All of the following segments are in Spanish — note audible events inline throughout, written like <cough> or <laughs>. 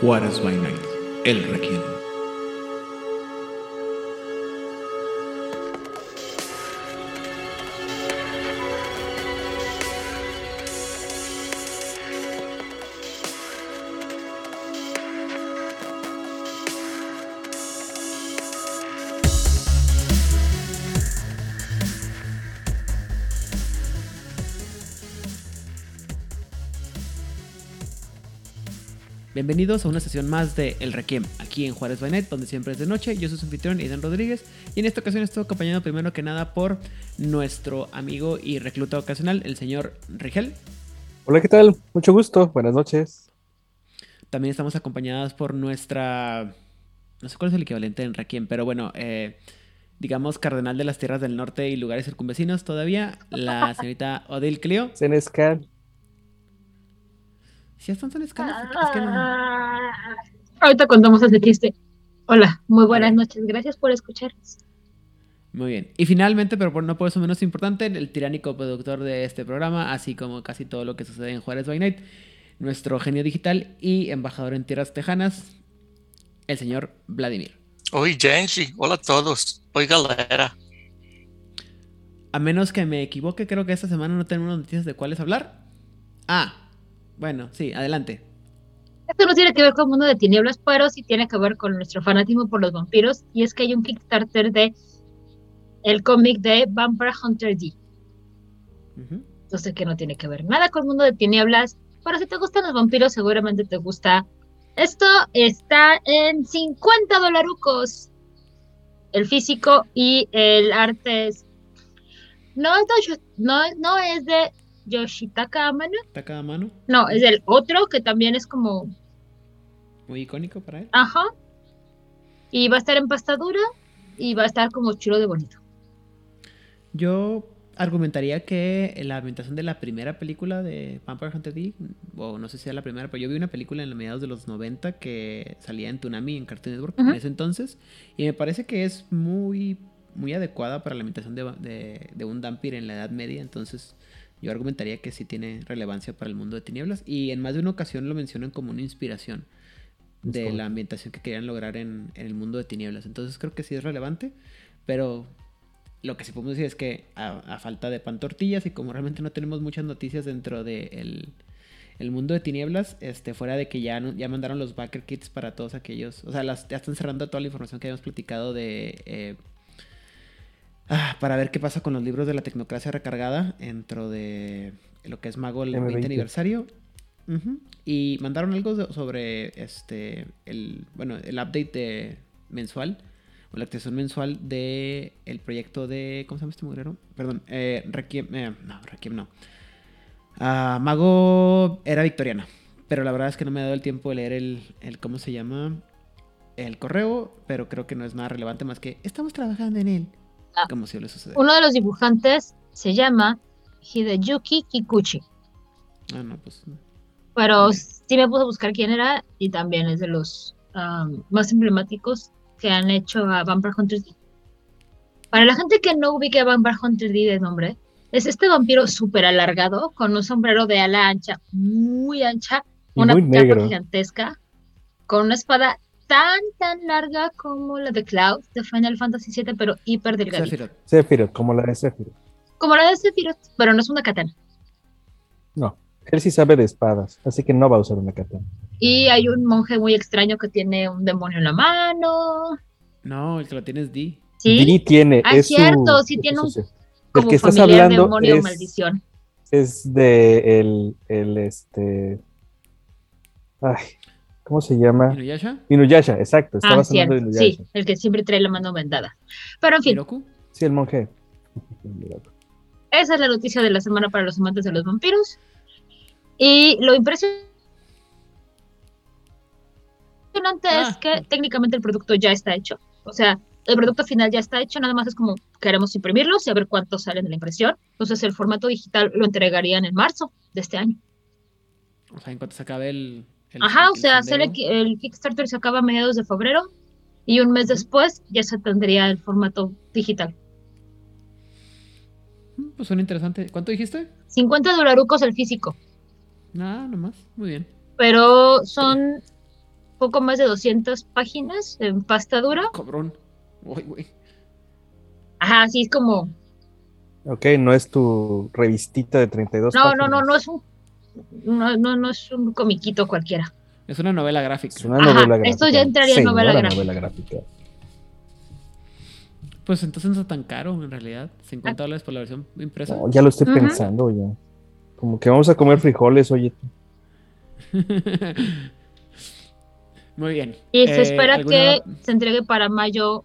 Juárez by Night, el Requiem. Bienvenidos a una sesión más de El Requiem, aquí en Juárez Banet, donde siempre es de noche. Yo soy su anfitrión, Iden Rodríguez, y en esta ocasión estoy acompañado primero que nada por nuestro amigo y recluta ocasional, el señor Rigel. Hola, ¿qué tal? Mucho gusto, buenas noches. También estamos acompañados por nuestra... No sé cuál es el equivalente en Requiem, pero bueno, eh, digamos cardenal de las tierras del norte y lugares circunvecinos todavía, la señorita Odile Clio. Senescal. ¿Sí están en escalas? Es que no. Ahorita contamos ese chiste. Hola, muy buenas noches. Gracias por escucharnos. Muy bien. Y finalmente, pero por no por eso menos importante, el tiránico productor de este programa, así como casi todo lo que sucede en Juárez by Night, nuestro genio digital y embajador en tierras tejanas, el señor Vladimir. Gente. Hola a todos. Oi, galera. A menos que me equivoque, creo que esta semana no tenemos noticias de cuáles hablar. Ah, bueno, sí, adelante. Esto no tiene que ver con el mundo de tinieblas, pero sí tiene que ver con nuestro fanatismo por los vampiros. Y es que hay un Kickstarter de el cómic de Vampire Hunter D. Sé que no tiene que ver nada con el mundo de tinieblas, pero si te gustan los vampiros, seguramente te gusta. Esto está en 50 dolarucos. El físico y el arte es. No es de, no, no es de Yoshitaka Amano. Está cada mano. No, es del otro que también es como. Muy icónico para él. Ajá. Y va a estar en pastadura y va a estar como chulo de bonito. Yo argumentaría que la ambientación de la primera película de Vampire Hunter D, o no sé si era la primera, pero yo vi una película en los mediados de los 90 que salía en Toonami en Cartoon Network en Ujú. ese entonces, y me parece que es muy, muy adecuada para la ambientación de, de, de un Vampir en la Edad Media, entonces yo argumentaría que sí tiene relevancia para el mundo de tinieblas, y en más de una ocasión lo mencionan como una inspiración de la ambientación que querían lograr en, en el mundo de tinieblas. Entonces creo que sí es relevante, pero lo que sí podemos decir es que a, a falta de pan tortillas y como realmente no tenemos muchas noticias dentro del el mundo de tinieblas, este, fuera de que ya, ya mandaron los backer kits para todos aquellos, o sea, las, ya están cerrando toda la información que habíamos platicado de... eh, ah, para ver qué pasa con los libros de la tecnocracia recargada dentro de lo que es Mago el 20 M20. aniversario. Y mandaron algo de- sobre este el bueno el update de mensual o la actualización mensual de el proyecto de ¿cómo se llama este mugrero? Perdón, eh, Requiem, eh, no, Requiem no. Ah, Mago era victoriana, pero la verdad es que no me ha dado el tiempo de leer el, el ¿cómo se llama? El correo, pero creo que no es nada relevante más que estamos trabajando en él. Ah. Como si le sucediera. Uno de los dibujantes se llama Hideyuki Kikuchi. Ah, no, pues. Pero Ok. sí me puse a buscar quién era y también es de los más emblemáticos que han hecho a Vampire Hunter D. Para la gente que no ubique a Vampire Hunter D de nombre, es este vampiro súper alargado con un sombrero de ala ancha, muy ancha, Y una muy negro. gigantesca, con una espada tan, tan larga como la de Cloud de Final Fantasy VII, pero hiper delgadita. Sephiroth. Sephiroth, como la de Sephiroth. Como la de Sephiroth, pero no es una katana. No, él sí sabe de espadas, así que no va a usar una katana. Y hay un monje muy extraño que tiene un demonio en la mano. No, el que lo tiene es D. ¿Sí? Dini tiene, Ah, es su- cierto, sí tiene su- un- su- El como que estás hablando demonio es, maldición. es de el, el este. Ay, ¿cómo se llama? ¿Inuyasha? Inuyasha, exacto. Ah, Estabas hablando de Inuyasha. sí, el que siempre trae la mano vendada. Pero en fin, ¿Miroku? Sí, el monje. esa es la noticia de la semana para los amantes de los vampiros. Y lo impresionante es Ah. que técnicamente el producto ya está hecho. O sea, el producto final ya está hecho, nada más es como queremos imprimirlos y a ver cuántos salen de la impresión. Entonces el formato digital lo entregarían en marzo de este año. O sea, en cuanto se acabe el. El- Ajá, o sea, que el Kickstarter se acaba a mediados de febrero y un mes después ya se tendría el formato digital. Mm, Pues suena interesante. ¿Cuánto dijiste? 50 dolarucos el físico, Nada, nomás. Muy bien. pero son poco más de 200 páginas en pasta dura. Cabrón. Uy, güey. Ajá, sí, es como... Ok, no es tu revistita de 32 No, no, páginas. no, no es un... No, no, no es un comiquito cualquiera. Es una novela gráfica. Es una Ajá, novela gráfica. esto ya entraría en novela gráfica. novela gráfica. Pues entonces no está tan caro en realidad. 50 Ah. dólares por la versión impresa. No, ya lo estoy pensando ya. Como que vamos a comer frijoles, oye. <laughs> Muy bien. Y se Eh, espera ¿alguna- que se entregue para mayo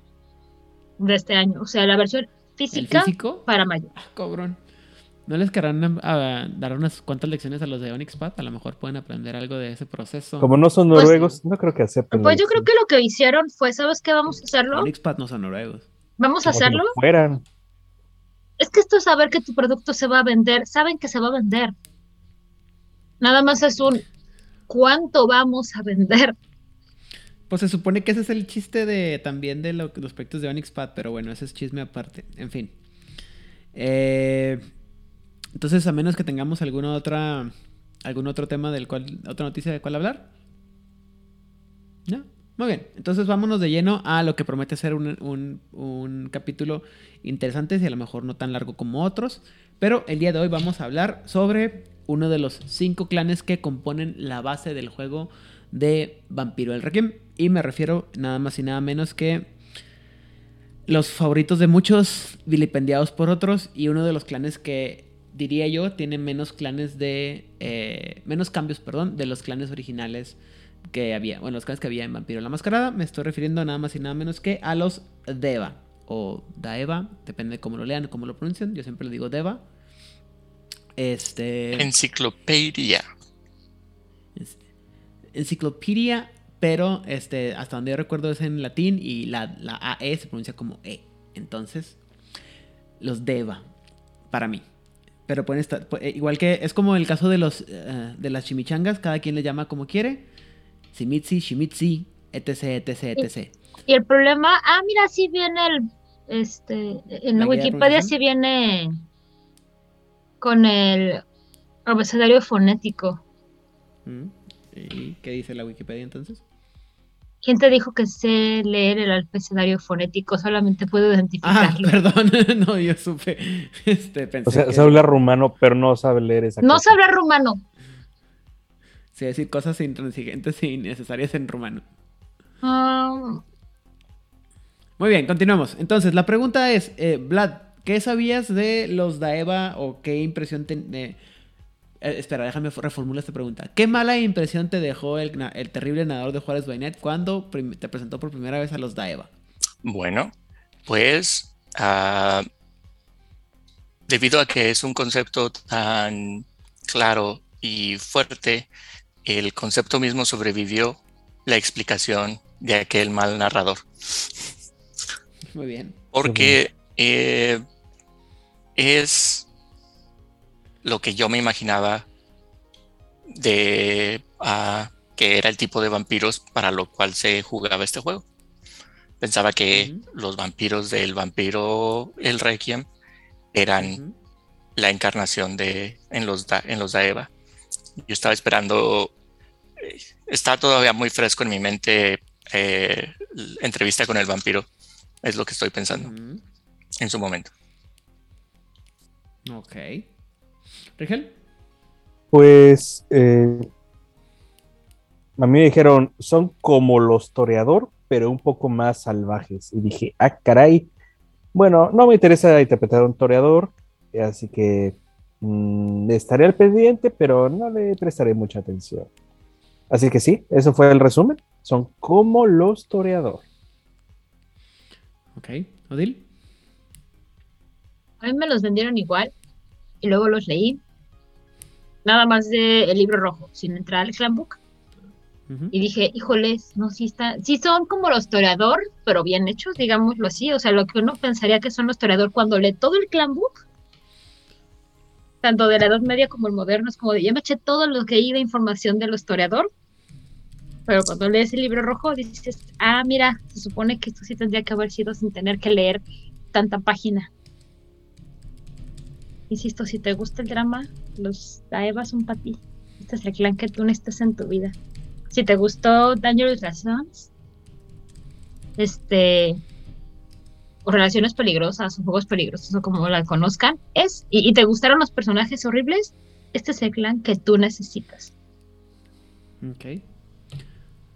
de este año. O sea, la versión ¿El física para mayo. Ah, cabrón. ¿No les querrán ah, dar unas cuantas lecciones a los de Onyx Pad? A lo mejor pueden aprender algo de ese proceso. Como no son Pues- noruegos, no creo que acepten. Pues yo creo que lo que hicieron fue, ¿sabes qué? Vamos a hacerlo. Onyx Pad no son noruegos. Vamos a Como si hacerlo. no fueran. Es que esto es saber que tu producto se va a vender. Saben que se va a vender. Nada más es un ¿cuánto vamos a vender? Pues se supone que ese es el chiste de también de lo- los proyectos de Onyx Pad, pero bueno, ese es chisme aparte. En fin. Eh, entonces, a menos que tengamos alguna otra algún otro tema del cual otra noticia de cuál hablar. ¿No? Muy bien. Entonces vámonos de lleno a lo que promete ser un, un- capítulo interesante y a lo mejor no tan largo como otros. Pero el día de hoy vamos a hablar sobre uno de los cinco clanes que componen la base del juego de Vampiro el Requiem. Y me refiero nada más y nada menos que los favoritos de muchos, vilipendiados por otros, y uno de los clanes que diría yo tiene menos clanes de. eh, menos cambios, perdón, de los clanes originales que había. Bueno, los clanes que había en Vampiro la Mascarada. Me estoy refiriendo nada más y nada menos que a los Deva. O Daeva, depende de cómo lo lean o cómo lo pronuncian. Yo siempre le digo Deva. Este. Enciclopedia. enciclopedia, pero este, hasta donde yo recuerdo es en latín y la, la AE se pronuncia como E. Entonces, los deva, para mí. Pero pueden estar, eh, igual que es como el caso de los eh, de las chimichangas, cada quien le llama como quiere. Simitsi, Shimitsi, etc, etc, etc. Y el problema, ah, mira, sí viene el, este, en ¿La Wikipedia sí viene con el abecedario fonético. ¿Mm? ¿Y qué dice la Wikipedia entonces? ¿Quién te dijo que sé leer el abecedario fonético? Solamente puedo Ah, identificarlo. <laughs> perdón, <laughs> no, yo supe. Este, pensé O sea, que- sabe hablar rumano, pero no sabe leer esa no cosa. hablar rumano. sí, decir cosas intransigentes e innecesarias en rumano. Ah, Muy bien, continuamos. Entonces, la pregunta es, eh, Vlad, ¿qué sabías de los Daeva o qué impresión te... eh, eh, espera, déjame reformular esta pregunta. ¿Qué mala impresión te dejó el, terrible nadador de Juárez Bainet cuando te presentó por primera vez a los Daeva? Bueno, pues ah, debido a que es un concepto tan claro y fuerte, el concepto mismo sobrevivió la explicación de aquel mal narrador. Muy bien. Porque eh, es lo que yo me imaginaba de ah, que era el tipo de vampiros para lo cual se jugaba este juego. Pensaba que los vampiros del vampiro el Requiem eran la encarnación de en los Da- en los Daeva. Yo estaba esperando, eh, está todavía muy fresco en mi mente eh, la entrevista con el vampiro. Es lo que estoy pensando en su momento. Ok. ¿Rigel? Pues eh, a mí me dijeron, son como los toreador, pero un poco más salvajes. Y dije, ah, caray. Bueno, no me interesa interpretar a un toreador, así que mm, estaré al pendiente, pero no le prestaré mucha atención. Así que sí, eso fue el resumen. Son como los toreador. Ok. ¿Odil? a mí me los vendieron igual y luego los leí. Nada más de el libro rojo, sin entrar al clan book. Y dije, híjoles, no, sí está, sí son como los toreador, pero bien hechos, digámoslo así. O sea, lo que uno pensaría que son los toreador cuando lee todo el clan book, tanto de la Edad Media como el moderno, es como de, ya me eché todo lo que de información de los toreador. Pero cuando lees el libro rojo dices, ah, mira, se supone que esto sí tendría que haber sido sin tener que leer tanta página. Insisto, si te gusta el drama, los Daeva son para ti. Este es el clan que tú necesitas en tu vida. si te gustó Dangerous Lessons, este, o Relaciones Peligrosas, o Juegos Peligrosos, o como la conozcan, es, y, y te gustaron los personajes horribles, este es el clan que tú necesitas. Ok.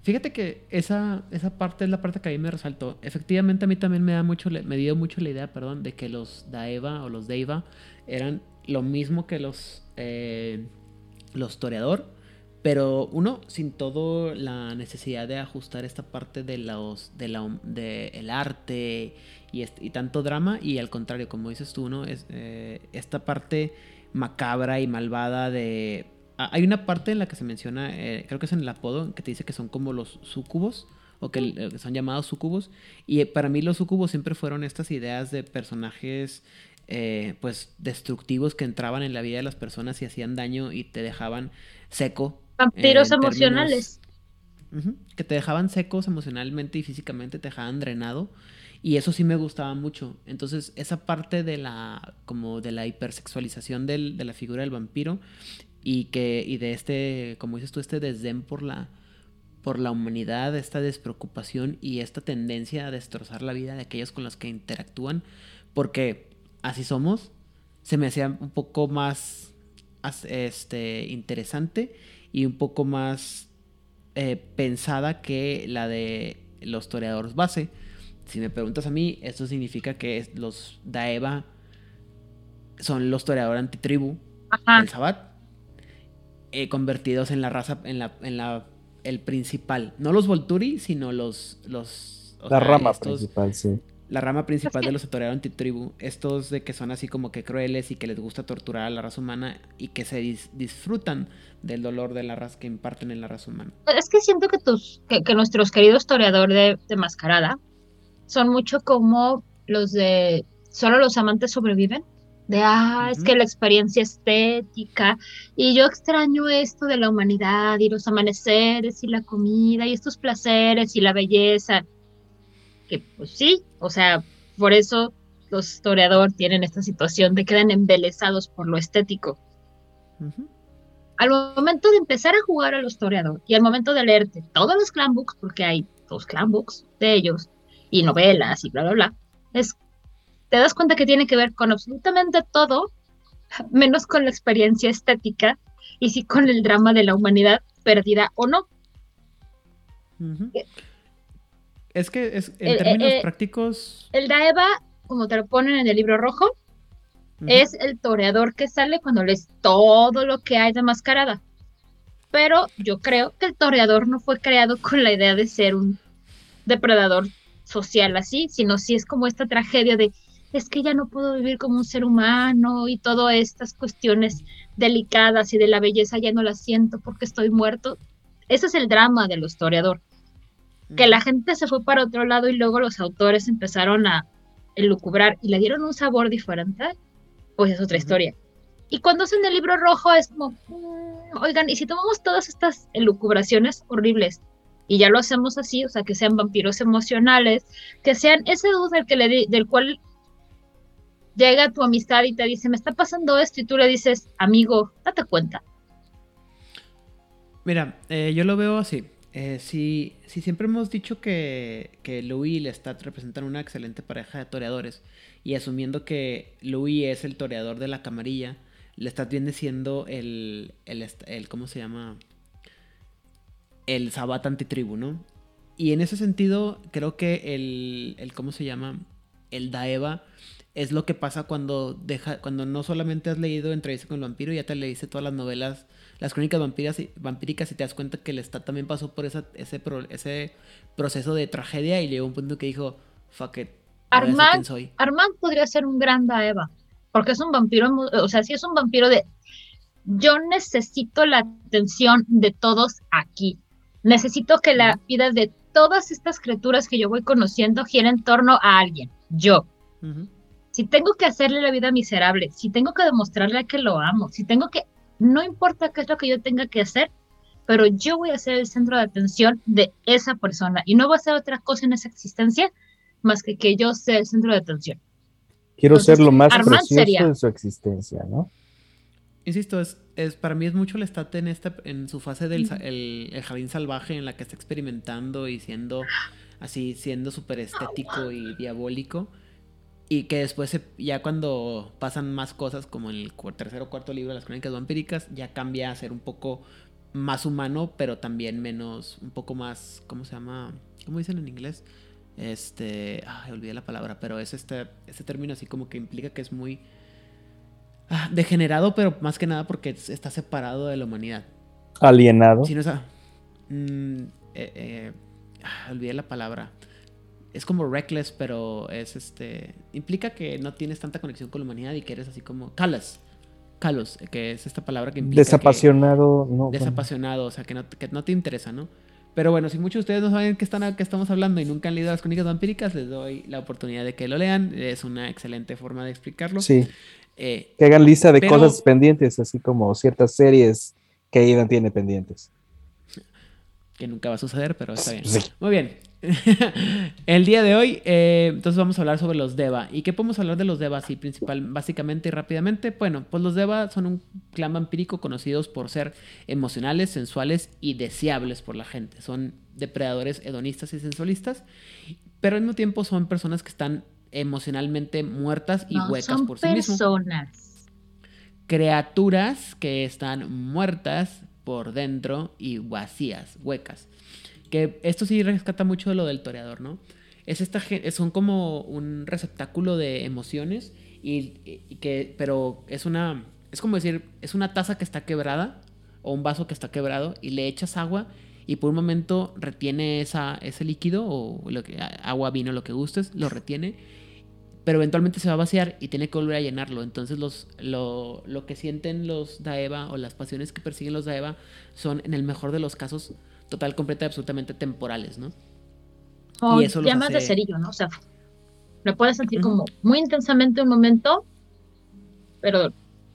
Fíjate que esa, esa parte es la parte que a mí me resaltó. Efectivamente, a mí también me da mucho, me dio mucho la idea, perdón, de que los Daeva o los Deiva eran lo mismo que los, eh, los Toreador, pero uno sin todo la necesidad de ajustar esta parte de los, de la, arte y, tanto drama, y al contrario, como dices tú, ¿no? Es, eh, esta parte macabra y malvada de Hay una parte en la que se menciona, eh, creo que es en el apodo, que te dice que son como los sucubos, o que eh, son llamados sucubos. Y eh, para mí los sucubos siempre fueron estas ideas de personajes, eh, pues, destructivos que entraban en la vida de las personas y hacían daño y te dejaban seco. Vampiros emocionales. Que te dejaban secos emocionalmente y físicamente, te dejaban drenado. Y eso sí me gustaba mucho. Entonces, esa parte de la, como de la hipersexualización del- de la figura del vampiro y que, y de este, como dices tú, este desdén por la, por la humanidad, esta despreocupación y esta tendencia a destrozar la vida de aquellos con los que interactúan, porque así somos, se me hacía un poco más este, interesante y un poco más eh, pensada que la de los toreadores base. Si me preguntas a mí, esto significa que los Daeva son los toreadores antitribu Ajá. del Sabbat eh, convertidos en la raza, en la, en la, el principal. No los Volturi, sino los, los o La sea, rama estos- principal, sí. La rama principal de los toreadores antitribu. Estos de que son así como que crueles y que les gusta torturar a la raza humana y que se dis- disfrutan del dolor de la raza que imparten en la raza humana. Es que siento que tus, que, que nuestros queridos toreadores de, de mascarada son mucho como los de solo los amantes sobreviven. De ah, es que la experiencia estética, y yo extraño esto de la humanidad, y los amaneceres, y la comida, y estos placeres, y la belleza. Que pues sí, o sea, por eso los toreadores tienen esta situación de quedan embelesados por lo estético. Al momento de empezar a jugar a los toreador y al momento de leerte todos los clan books, porque hay dos clan books de ellos, y novelas y bla, bla, bla, es, te das cuenta que tiene que ver con absolutamente todo, menos con la experiencia estética y sí con el drama de la humanidad perdida o no. Eh, Es que es, en eh, términos eh, prácticos. El Daeva, como te lo ponen en el libro rojo, es el toreador que sale cuando lees todo lo que hay de mascarada. Pero yo creo que el toreador no fue creado con la idea de ser un depredador social así, sino si es como esta tragedia de es que ya no puedo vivir como un ser humano y todas estas cuestiones delicadas y de la belleza ya no las siento porque estoy muerto. Ese es el drama del historiador, que la gente se fue para otro lado y luego los autores empezaron a elucubrar y le dieron un sabor diferente, pues es otra historia. Y cuando hacen el libro rojo es como, mm, oigan, y si tomamos todas estas elucubraciones horribles y ya lo hacemos así, o sea, que sean vampiros emocionales, que sean ese dude del, que le del cual llega tu amistad y te dice, me está pasando esto, y tú le dices, amigo, date cuenta. Mira, eh, yo lo veo así. Eh, si, si siempre hemos dicho que, que Louis y Lestat representan una excelente pareja de toreadores, y asumiendo que Louis es el toreador de la camarilla, Lestat viene siendo el, el, ¿cómo se llama? El Sabat antitribu, ¿no? Y en ese sentido, creo que el, el ¿cómo se llama? El Daeva es lo que pasa cuando deja, cuando no solamente has leído Entrevista con el vampiro, ya te leíste todas las novelas, las crónicas vampiras y, vampíricas y te das cuenta que el Lestat también pasó por esa, ese, pro- ese proceso de tragedia y llegó un punto que dijo, fuck it, Armand- soy. Armand podría ser un gran Daeva, porque es un vampiro, o sea, sí es un vampiro de, yo necesito la atención de todos aquí. Necesito que la vida de todas estas criaturas que yo voy conociendo gire en torno a alguien, yo. Si tengo que hacerle la vida miserable, si tengo que demostrarle que lo amo, si tengo que, no importa qué es lo que yo tenga que hacer, pero yo voy a ser el centro de atención de esa persona y no va a ser otra cosa en esa existencia más que que yo sea el centro de atención. Quiero Entonces, ser lo más Armand precioso sería- de su existencia, ¿no? insisto, es, es para mí es mucho el estate en esta en su fase del sa- el, el jardín salvaje en la que está experimentando y siendo así siendo súper estético y diabólico y que después se- ya cuando pasan más cosas como en el tercer o cuarto libro de las crónicas vampíricas ya cambia a ser un poco más humano pero también menos un poco más cómo se llama cómo dicen en inglés este ay, olvidé la palabra pero es este este término así como que implica que es muy ah, degenerado pero más que nada porque es- está separado de la humanidad Alienado. si no es a- mm, eh, eh, ah, olvidé la palabra. Es como reckless, pero es este. Implica que no tienes tanta conexión con la humanidad y que eres así como. Callous. Callous, que es esta palabra que implica. que- Desapasionado. No, desapasionado, o sea, que no, que no te interesa, ¿no? Pero bueno, si muchos de ustedes no saben qué, están, qué estamos hablando y nunca han leído las crónicas vampíricas, les doy la oportunidad de que lo lean. Es una excelente forma de explicarlo. Sí. Eh, Que hagan lista de Pero- cosas pendientes, así como ciertas series que Aidan tiene pendientes. que nunca va a suceder, pero está bien. Sí. Muy bien. <laughs> El día de hoy, eh, entonces vamos a hablar sobre los Deva. ¿Y qué podemos hablar de los Deva así principal, básicamente y rápidamente? Bueno, pues los Deva son un clan vampírico conocidos por ser emocionales, sensuales y deseables por la gente. Son depredadores hedonistas y sensualistas, pero al mismo tiempo son personas que están emocionalmente muertas y No, huecas son por sí mismos personas. criaturas que están muertas por dentro y vacías, huecas. Que esto sí rescata mucho de lo del toreador, ¿no? Es son como un receptáculo de emociones y, y que pero es una es como decir, es una taza que está quebrada o un vaso que está quebrado y le echas agua y por un momento retiene esa, ese líquido o lo que, agua, vino, lo que gustes, lo retiene pero eventualmente se va a vaciar y tiene que volver a llenarlo. Entonces los, lo, lo que sienten los Daeva o las pasiones que persiguen los Daeva son, en el mejor de los casos, total, completa y absolutamente temporales, ¿no? O Y eso llamas de hace- cerillo, ¿no? O sea, lo puedes sentir como muy intensamente un momento, pero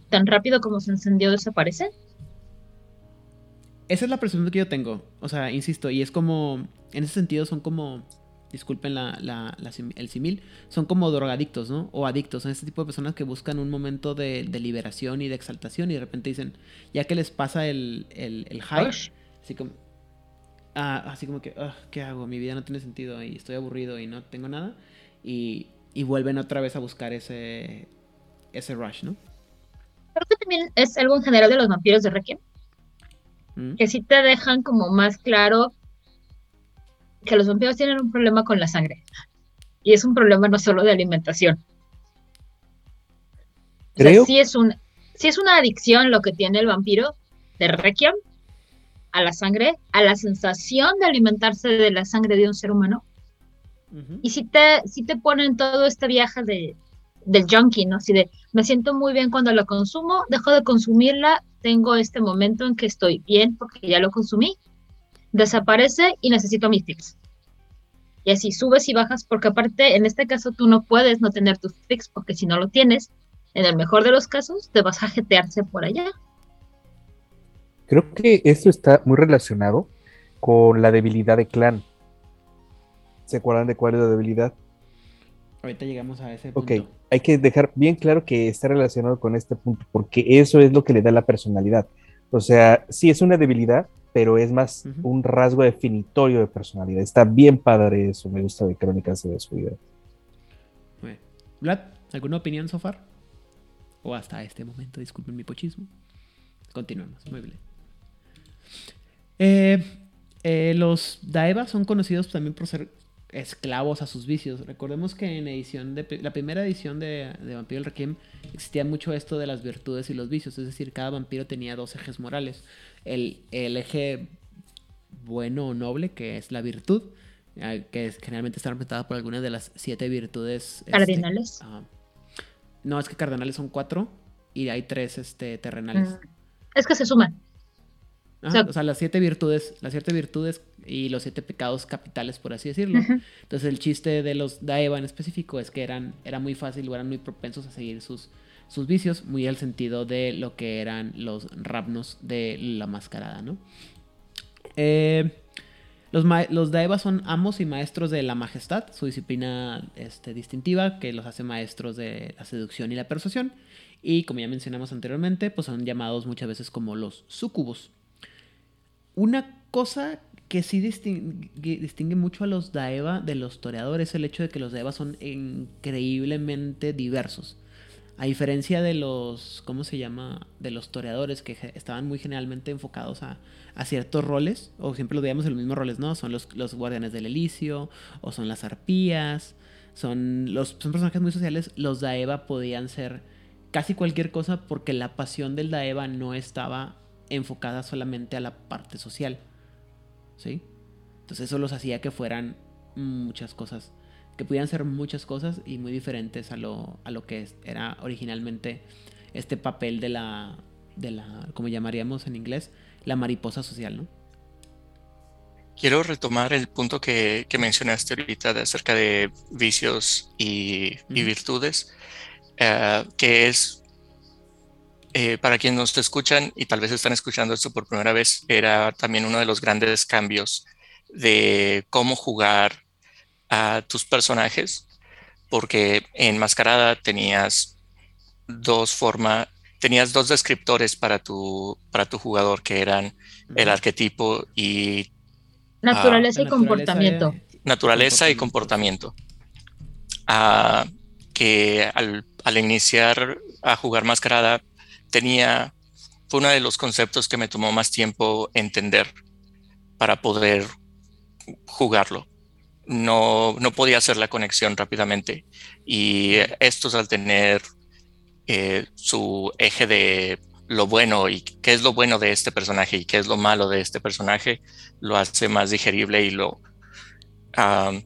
tan rápido como se encendió desaparece. Esa es la percepción que yo tengo. O sea, insisto, y es como, en ese sentido son como, disculpen la, la- la el simil, son como drogadictos, ¿no? O adictos, son este tipo de personas que buscan un momento de, de liberación y de exaltación y de repente dicen, ya que les pasa el, el, el high. Así como. Ah, así como que, "Ugh, ¿qué hago? Mi vida no tiene sentido y estoy aburrido y no tengo nada. Y, y vuelven otra vez a buscar ese, ese rush, ¿no? Creo que también es algo en general de los vampiros de Requiem, Mm. que sí te dejan como más claro que los vampiros tienen un problema con la sangre. Y es un problema no solo de alimentación. O sea, Creo- sí es, un, sí es una adicción lo que tiene el vampiro de Requiem a la sangre, a la sensación de alimentarse de la sangre de un ser humano. Y si te, si te ponen todo este viaje de, del junkie, ¿no? Así de, me siento muy bien cuando lo consumo, dejo de consumirla, tengo este momento en que estoy bien porque ya lo consumí, desaparece y necesito mi fix. Y así subes y bajas porque aparte, en este caso, tú no puedes no tener tu fix porque si no lo tienes, en el mejor de los casos, te vas a jetearse por allá. Creo que esto está muy relacionado con la debilidad de clan. ¿Se acuerdan de cuál es la debilidad? Ahorita llegamos a ese Ok, punto. hay que dejar bien claro que está relacionado con este punto, porque eso es lo que le da la personalidad. O sea, sí es una debilidad, pero es más un rasgo definitorio de personalidad. Está bien padre eso, me gusta de Crónicas de. Muy bien. Vlad, ¿alguna opinión, Sofar? O hasta este momento, disculpen mi pochismo. Continuemos, muy bien. Eh, eh, los Daeva son conocidos también por ser esclavos a sus vicios. Recordemos que en edición de la primera edición de, de Vampiro el Requiem existía mucho esto de las virtudes y los vicios, es decir, cada vampiro tenía dos ejes morales. El, el eje bueno o noble, que es la virtud, eh, que es- generalmente está representada por algunas de las siete virtudes este, Cardinales. ah, no, es que cardenales son cuatro y hay tres este, terrenales. Mm, Es que se suman. Ajá, sea- o sea, las siete virtudes, las siete virtudes y los siete pecados capitales, por así decirlo. Entonces el chiste de los Daeva en específico es que eran, era muy fácil o eran muy propensos a seguir sus, sus vicios, muy al sentido de lo que eran los rapnos de la mascarada, ¿no? Eh, los, los Daeva son amos y maestros de la majestad, su disciplina este, distintiva, que los hace maestros de la seducción y la persuasión. Y como ya mencionamos anteriormente, pues son llamados muchas veces como los sucubos. Una cosa que sí distingue, mucho a los Daeva de los toreadores es el hecho de que los Daeva son increíblemente diversos. A diferencia de los, ¿cómo se llama? De los toreadores que estaban muy generalmente enfocados a, ciertos roles, o siempre los veíamos en los mismos roles, ¿no? Son los, los guardianes del Elicio, o son las arpías, son, los, son personajes muy sociales. Los Daeva podían ser casi cualquier cosa porque la pasión del Daeva no estaba enfocada solamente a la parte social. ¿Sí? Entonces eso los hacía que fueran muchas cosas, que pudieran ser muchas cosas y muy diferentes a lo, a lo que era originalmente este papel de la, de la, como llamaríamos en inglés, la mariposa social, ¿no? Quiero retomar el punto que, que mencionaste ahorita de acerca de vicios y, y virtudes, uh, que es, eh, para quienes nos escuchan y tal vez están escuchando esto por primera vez, era también uno de los grandes cambios de cómo jugar a tus personajes, porque en Mascarada tenías dos formas, tenías dos descriptores para tu, para tu jugador, que eran el arquetipo y Naturaleza y comportamiento. Naturaleza y comportamiento. Ah, que al, al, iniciar a jugar mascarada tenía, fue uno de los conceptos que me tomó más tiempo entender para poder jugarlo. No, no podía hacer la conexión rápidamente. Y estos al tener eh, su eje de lo bueno y qué es lo bueno de este personaje y qué es lo malo de este personaje, lo hace más digerible y lo um,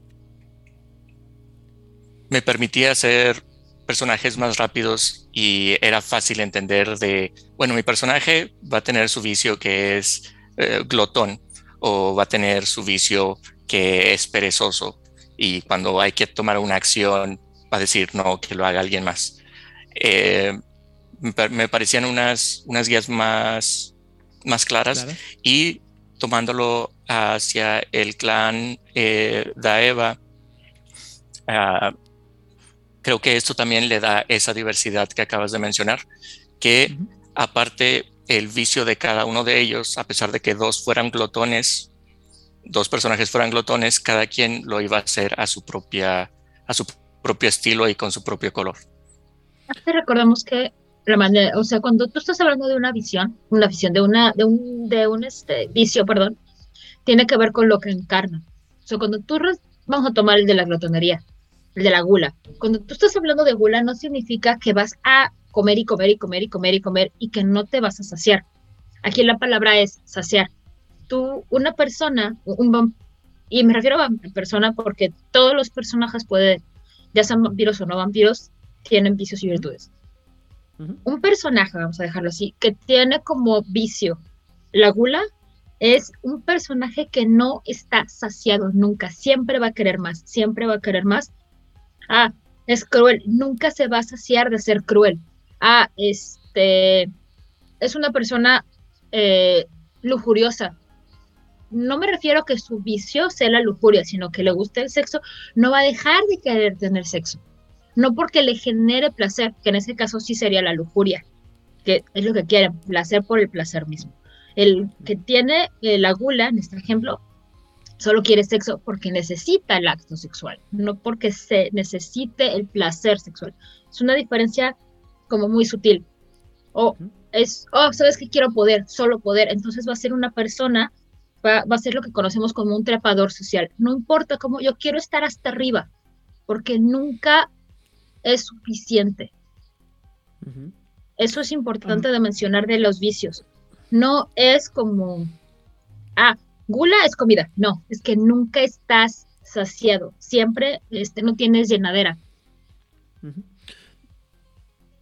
me permitía hacer personajes más rápidos y era fácil entender de, bueno, mi personaje va a tener su vicio que es eh, glotón o va a tener su vicio que es perezoso y cuando hay que tomar una acción va a decir no, que lo haga alguien más. Eh, me parecían unas, unas guías más, más claras claro. y tomándolo hacia el clan eh, Daeva, uh, creo que esto también le da esa diversidad que acabas de mencionar, que uh -huh. aparte el vicio de cada uno de ellos, a pesar de que dos fueran glotones, dos personajes fueran glotones, cada quien lo iba a hacer a su propia, a su propio estilo y con su propio color. Recordamos que la manera, o sea, cuando tú estás hablando de una visión, una visión de una, de un, de un este, vicio, perdón, tiene que ver con lo que encarna. O sea, cuando tú, vamos a tomar el de la glotonería, el de la gula. Cuando tú estás hablando de gula, no significa que vas a comer y comer y comer y comer y comer y que no te vas a saciar. Aquí la palabra es saciar. Tú, una persona, un, y me refiero a persona porque todos los personajes pueden, ya sean vampiros o no vampiros, tienen vicios y virtudes. Uh -huh. Un personaje, vamos a dejarlo así, que tiene como vicio la gula, es un personaje que no está saciado nunca, siempre va a querer más, siempre va a querer más. Ah, es cruel, nunca se va a saciar de ser cruel. Ah, este, es una persona eh, lujuriosa. No me refiero a que su vicio sea la lujuria, sino que le gusta el sexo, no va a dejar de querer tener sexo. No porque le genere placer, que en ese caso sí sería la lujuria, que es lo que quieren, placer por el placer mismo. El que tiene eh, la gula, en este ejemplo, solo quiere sexo porque necesita el acto sexual, no porque se necesite el placer sexual. Es una diferencia como muy sutil. O es, oh, sabes que quiero poder, solo poder. Entonces va a ser una persona, va, va a ser lo que conocemos como un trepador social. No importa cómo, yo quiero estar hasta arriba, porque nunca es suficiente. Uh -huh. Eso es importante uh -huh. de mencionar de los vicios no es como, ah, gula es comida, no, es que nunca estás saciado, siempre este, no tienes llenadera.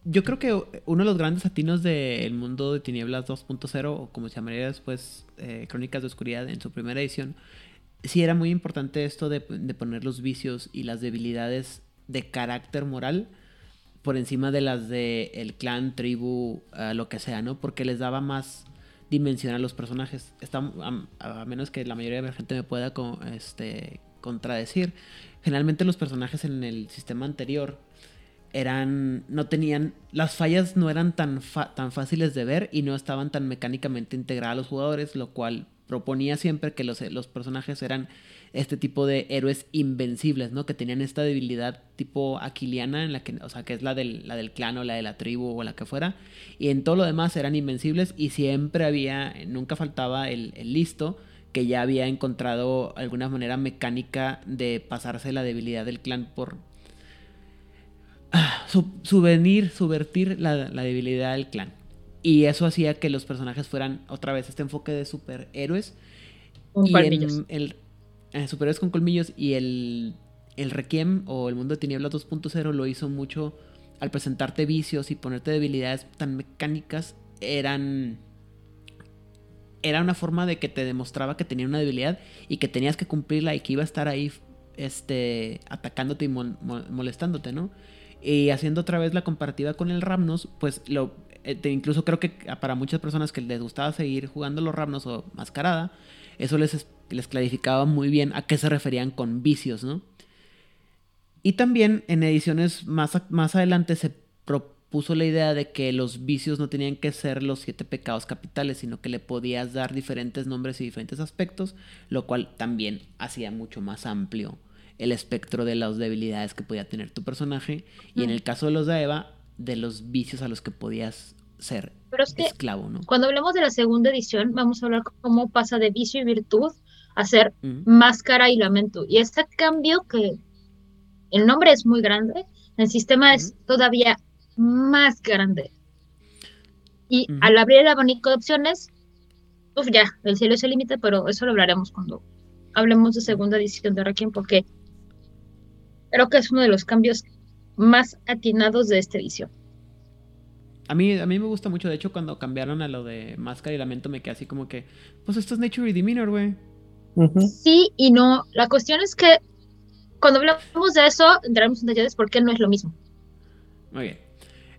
Yo creo que uno de los grandes atinos del mundo de Tinieblas 2.0, o como se llamaría después eh, Crónicas de Oscuridad en su primera edición, sí era muy importante esto de, de poner los vicios y las debilidades de carácter moral por encima de las de el clan, tribu, uh, lo que sea, ¿no? Porque les daba más dimensión a los personajes. Está, a, menos que la mayoría de la gente me pueda este, contradecir. Generalmente los personajes en el sistema anterior eran, no tenían, las fallas no eran tan, tan fáciles de ver y no estaban tan mecánicamente integradas a los jugadores, lo cual proponía siempre que los, los personajes eran este tipo de héroes invencibles, ¿no? Que tenían esta debilidad tipo aquiliana, en la que, o sea, que es la del, la del clan o la de la tribu o la que fuera, y en todo lo demás eran invencibles y siempre había, nunca faltaba el, el listo que ya había encontrado alguna manera mecánica de pasarse la debilidad del clan por ah, su- subvenir, subvertir la, la debilidad del clan. Y eso hacía que los personajes fueran otra vez este enfoque de superhéroes. Un y en el eh, superhéroes con colmillos y el, el Requiem o el mundo de tinieblas 2.0 lo hizo mucho al presentarte vicios y ponerte debilidades tan mecánicas eran era una forma de que te demostraba que tenía una debilidad y que tenías que cumplirla y que iba a estar ahí este atacándote y molestándote, ¿no? Y haciendo otra vez la comparativa con el Ramnos, pues lo eh, incluso creo que para muchas personas que les gustaba seguir jugando los Ramnos o Mascarada, eso les, es- les clarificaba muy bien a qué se referían con vicios, ¿no? Y también en ediciones más, más adelante se propuso la idea de que los vicios no tenían que ser los siete pecados capitales, sino que le podías dar diferentes nombres y diferentes aspectos, lo cual también hacía mucho más amplio el espectro de las debilidades que podía tener tu personaje. Y en Mm. el caso de los de Eva, de los vicios a los que podías ser Pero es que esclavo, ¿no? cuando hablemos de la segunda edición, vamos a hablar cómo pasa de vicio y virtud a ser Mm. máscara y lamento. Y este cambio que el nombre es muy grande, el sistema es todavía más grande. Y al abrir el abanico de opciones, uf, ya, el cielo es el límite, pero eso lo hablaremos cuando hablemos de segunda edición de Requiem, porque creo que es uno de los cambios más atinados de esta edición. A mí, a mí me gusta mucho, de hecho, cuando cambiaron a lo de Máscara y Lamento, me quedé así como que, pues esto es Nature y Demeanor, güey. Sí y no. La cuestión es que cuando hablamos de eso, entraremos en detalles por qué no es lo mismo. Muy bien.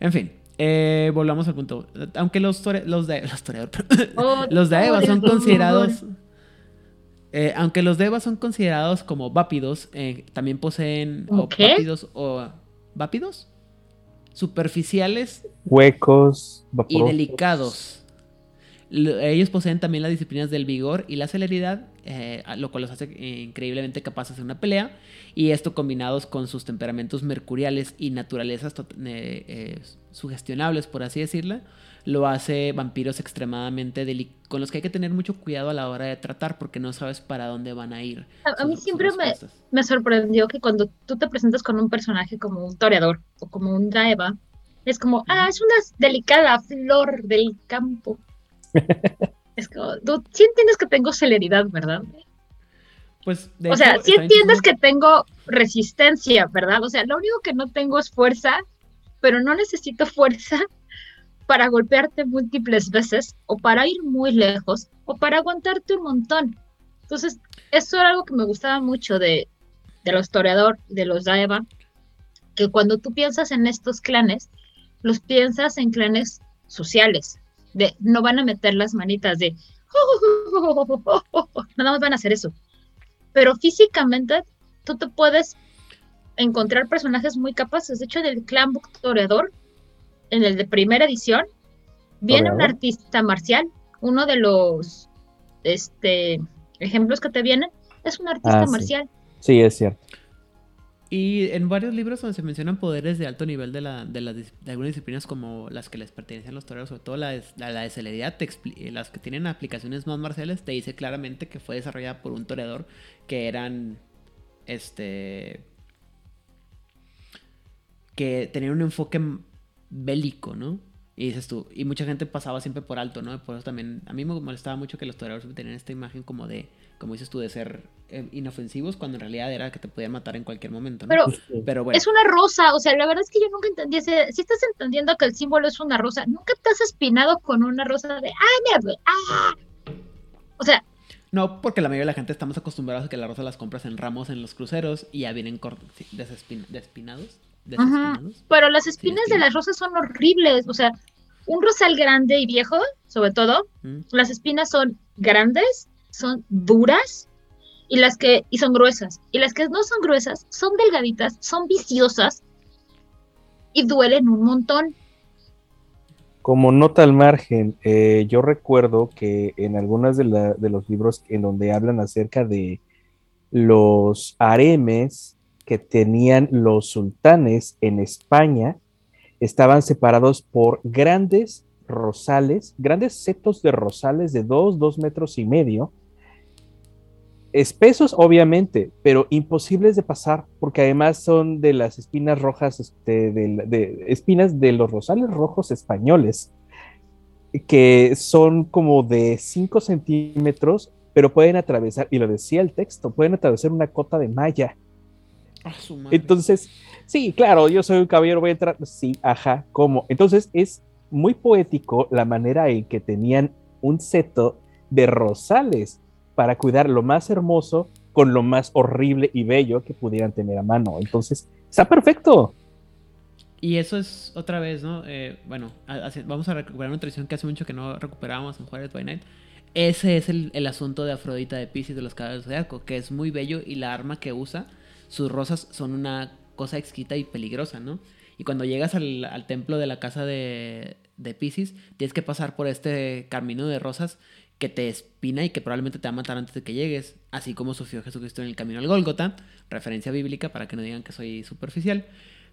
En fin, eh, volvamos al punto. Aunque los, tore- los de los <laughs> Oh, los de Eva son considerados. eh, aunque los de Eva son considerados como vápidos, eh, también poseen o vápidos o vápidos superficiales Huecos, y delicados. Lo- Ellos poseen también las disciplinas del vigor y la celeridad, eh, lo cual los hace eh, increíblemente capaces de una pelea. Y esto combinados con sus temperamentos mercuriales y naturalezas eh, eh, sugestionables, por así decirlo, lo hace vampiros extremadamente deli- con los que hay que tener mucho cuidado a la hora de tratar porque no sabes para dónde van a ir. A, mí siempre me, me sorprendió que cuando tú te presentas con un personaje como un toreador o como un Daeva, es como, ah, es una delicada flor del campo. <laughs> es como, tú sí entiendes que tengo celeridad, ¿verdad? Pues, de O hecho, sea, sí entiendes que tengo resistencia, ¿verdad? O sea, lo único que no tengo es fuerza, pero no necesito fuerza para golpearte múltiples veces o para ir muy lejos o para aguantarte un montón. Entonces, eso era algo que me gustaba mucho de, de los toreador, de los Daeva, que cuando tú piensas en estos clanes, los piensas en clanes sociales, de no van a meter las manitas de nada más van a hacer eso. Pero físicamente tú te puedes encontrar personajes muy capaces. De hecho, del clan Toreador, en el de primera edición, viene un artista marcial, uno de los este, ejemplos que te vienen, es un artista Ah, marcial. Sí, es cierto. Y en varios libros donde se mencionan poderes de alto nivel de, la, de, las de algunas disciplinas como las que les pertenecen a los toreros, sobre todo la de, la, la de celeridad, te expli- eh, las que tienen aplicaciones más marciales, te dice claramente que fue desarrollada por un toreador que eran, este, que tenían un enfoque bélico, ¿no? Y dices tú, y mucha gente pasaba siempre por alto, ¿no? Por eso también, a mí me molestaba mucho que los siempre tenían esta imagen como de, como dices tú, de ser eh, inofensivos, cuando en realidad era que te podían matar en cualquier momento, ¿no? Pero Pero bueno. es una rosa, o sea, la verdad es que yo nunca entendí ese. Si estás entendiendo que el símbolo es una rosa, nunca te has espinado con una rosa de, ¡ay, mira! ¡Ah! O sea, No, porque la mayoría de la gente estamos acostumbrados a que la rosa las compras en ramos en los cruceros y ya vienen cor- sí, pero las espinas de las rosas son horribles. O sea, un rosal grande y viejo, sobre todo, Mm. las espinas son grandes, son duras y las que y son gruesas. Y las que no son gruesas son delgaditas, son viciosas y duelen un montón. Como nota al margen, eh, yo recuerdo que en algunos de, la- de los libros en donde hablan acerca de los haremes que tenían los sultanes en España, estaban separados por grandes rosales, grandes setos de rosales de dos, dos metros y medio, espesos obviamente, pero imposibles de pasar porque además son de las espinas rojas, este, de, espinas de los rosales rojos españoles, que son como de 5 centímetros, pero pueden atravesar, y lo decía el texto, pueden atravesar una cota de malla. Entonces, sí, claro, yo soy un caballero, voy a entrar. Sí, ajá, ¿cómo? Entonces es muy poético la manera en que tenían un seto de rosales para cuidar lo más hermoso con lo más horrible y bello que pudieran tener a mano. Entonces, está perfecto. Y eso es otra vez, ¿no? Eh, bueno, hace- vamos a recuperar una tradición que hace mucho que no recuperábamos en Juárez by Night. Ese es el, el asunto de Afrodita de Pisces de los caballos de arco, que es muy bello y la arma que usa, sus rosas son una cosa exquisita y peligrosa, ¿no? Y cuando llegas al, templo de la casa de, de Pisces, tienes que pasar por este camino de rosas que te espina y que probablemente te va a matar antes de que llegues, así como sufrió Jesucristo en el camino al Gólgota, referencia bíblica para que no digan que soy superficial.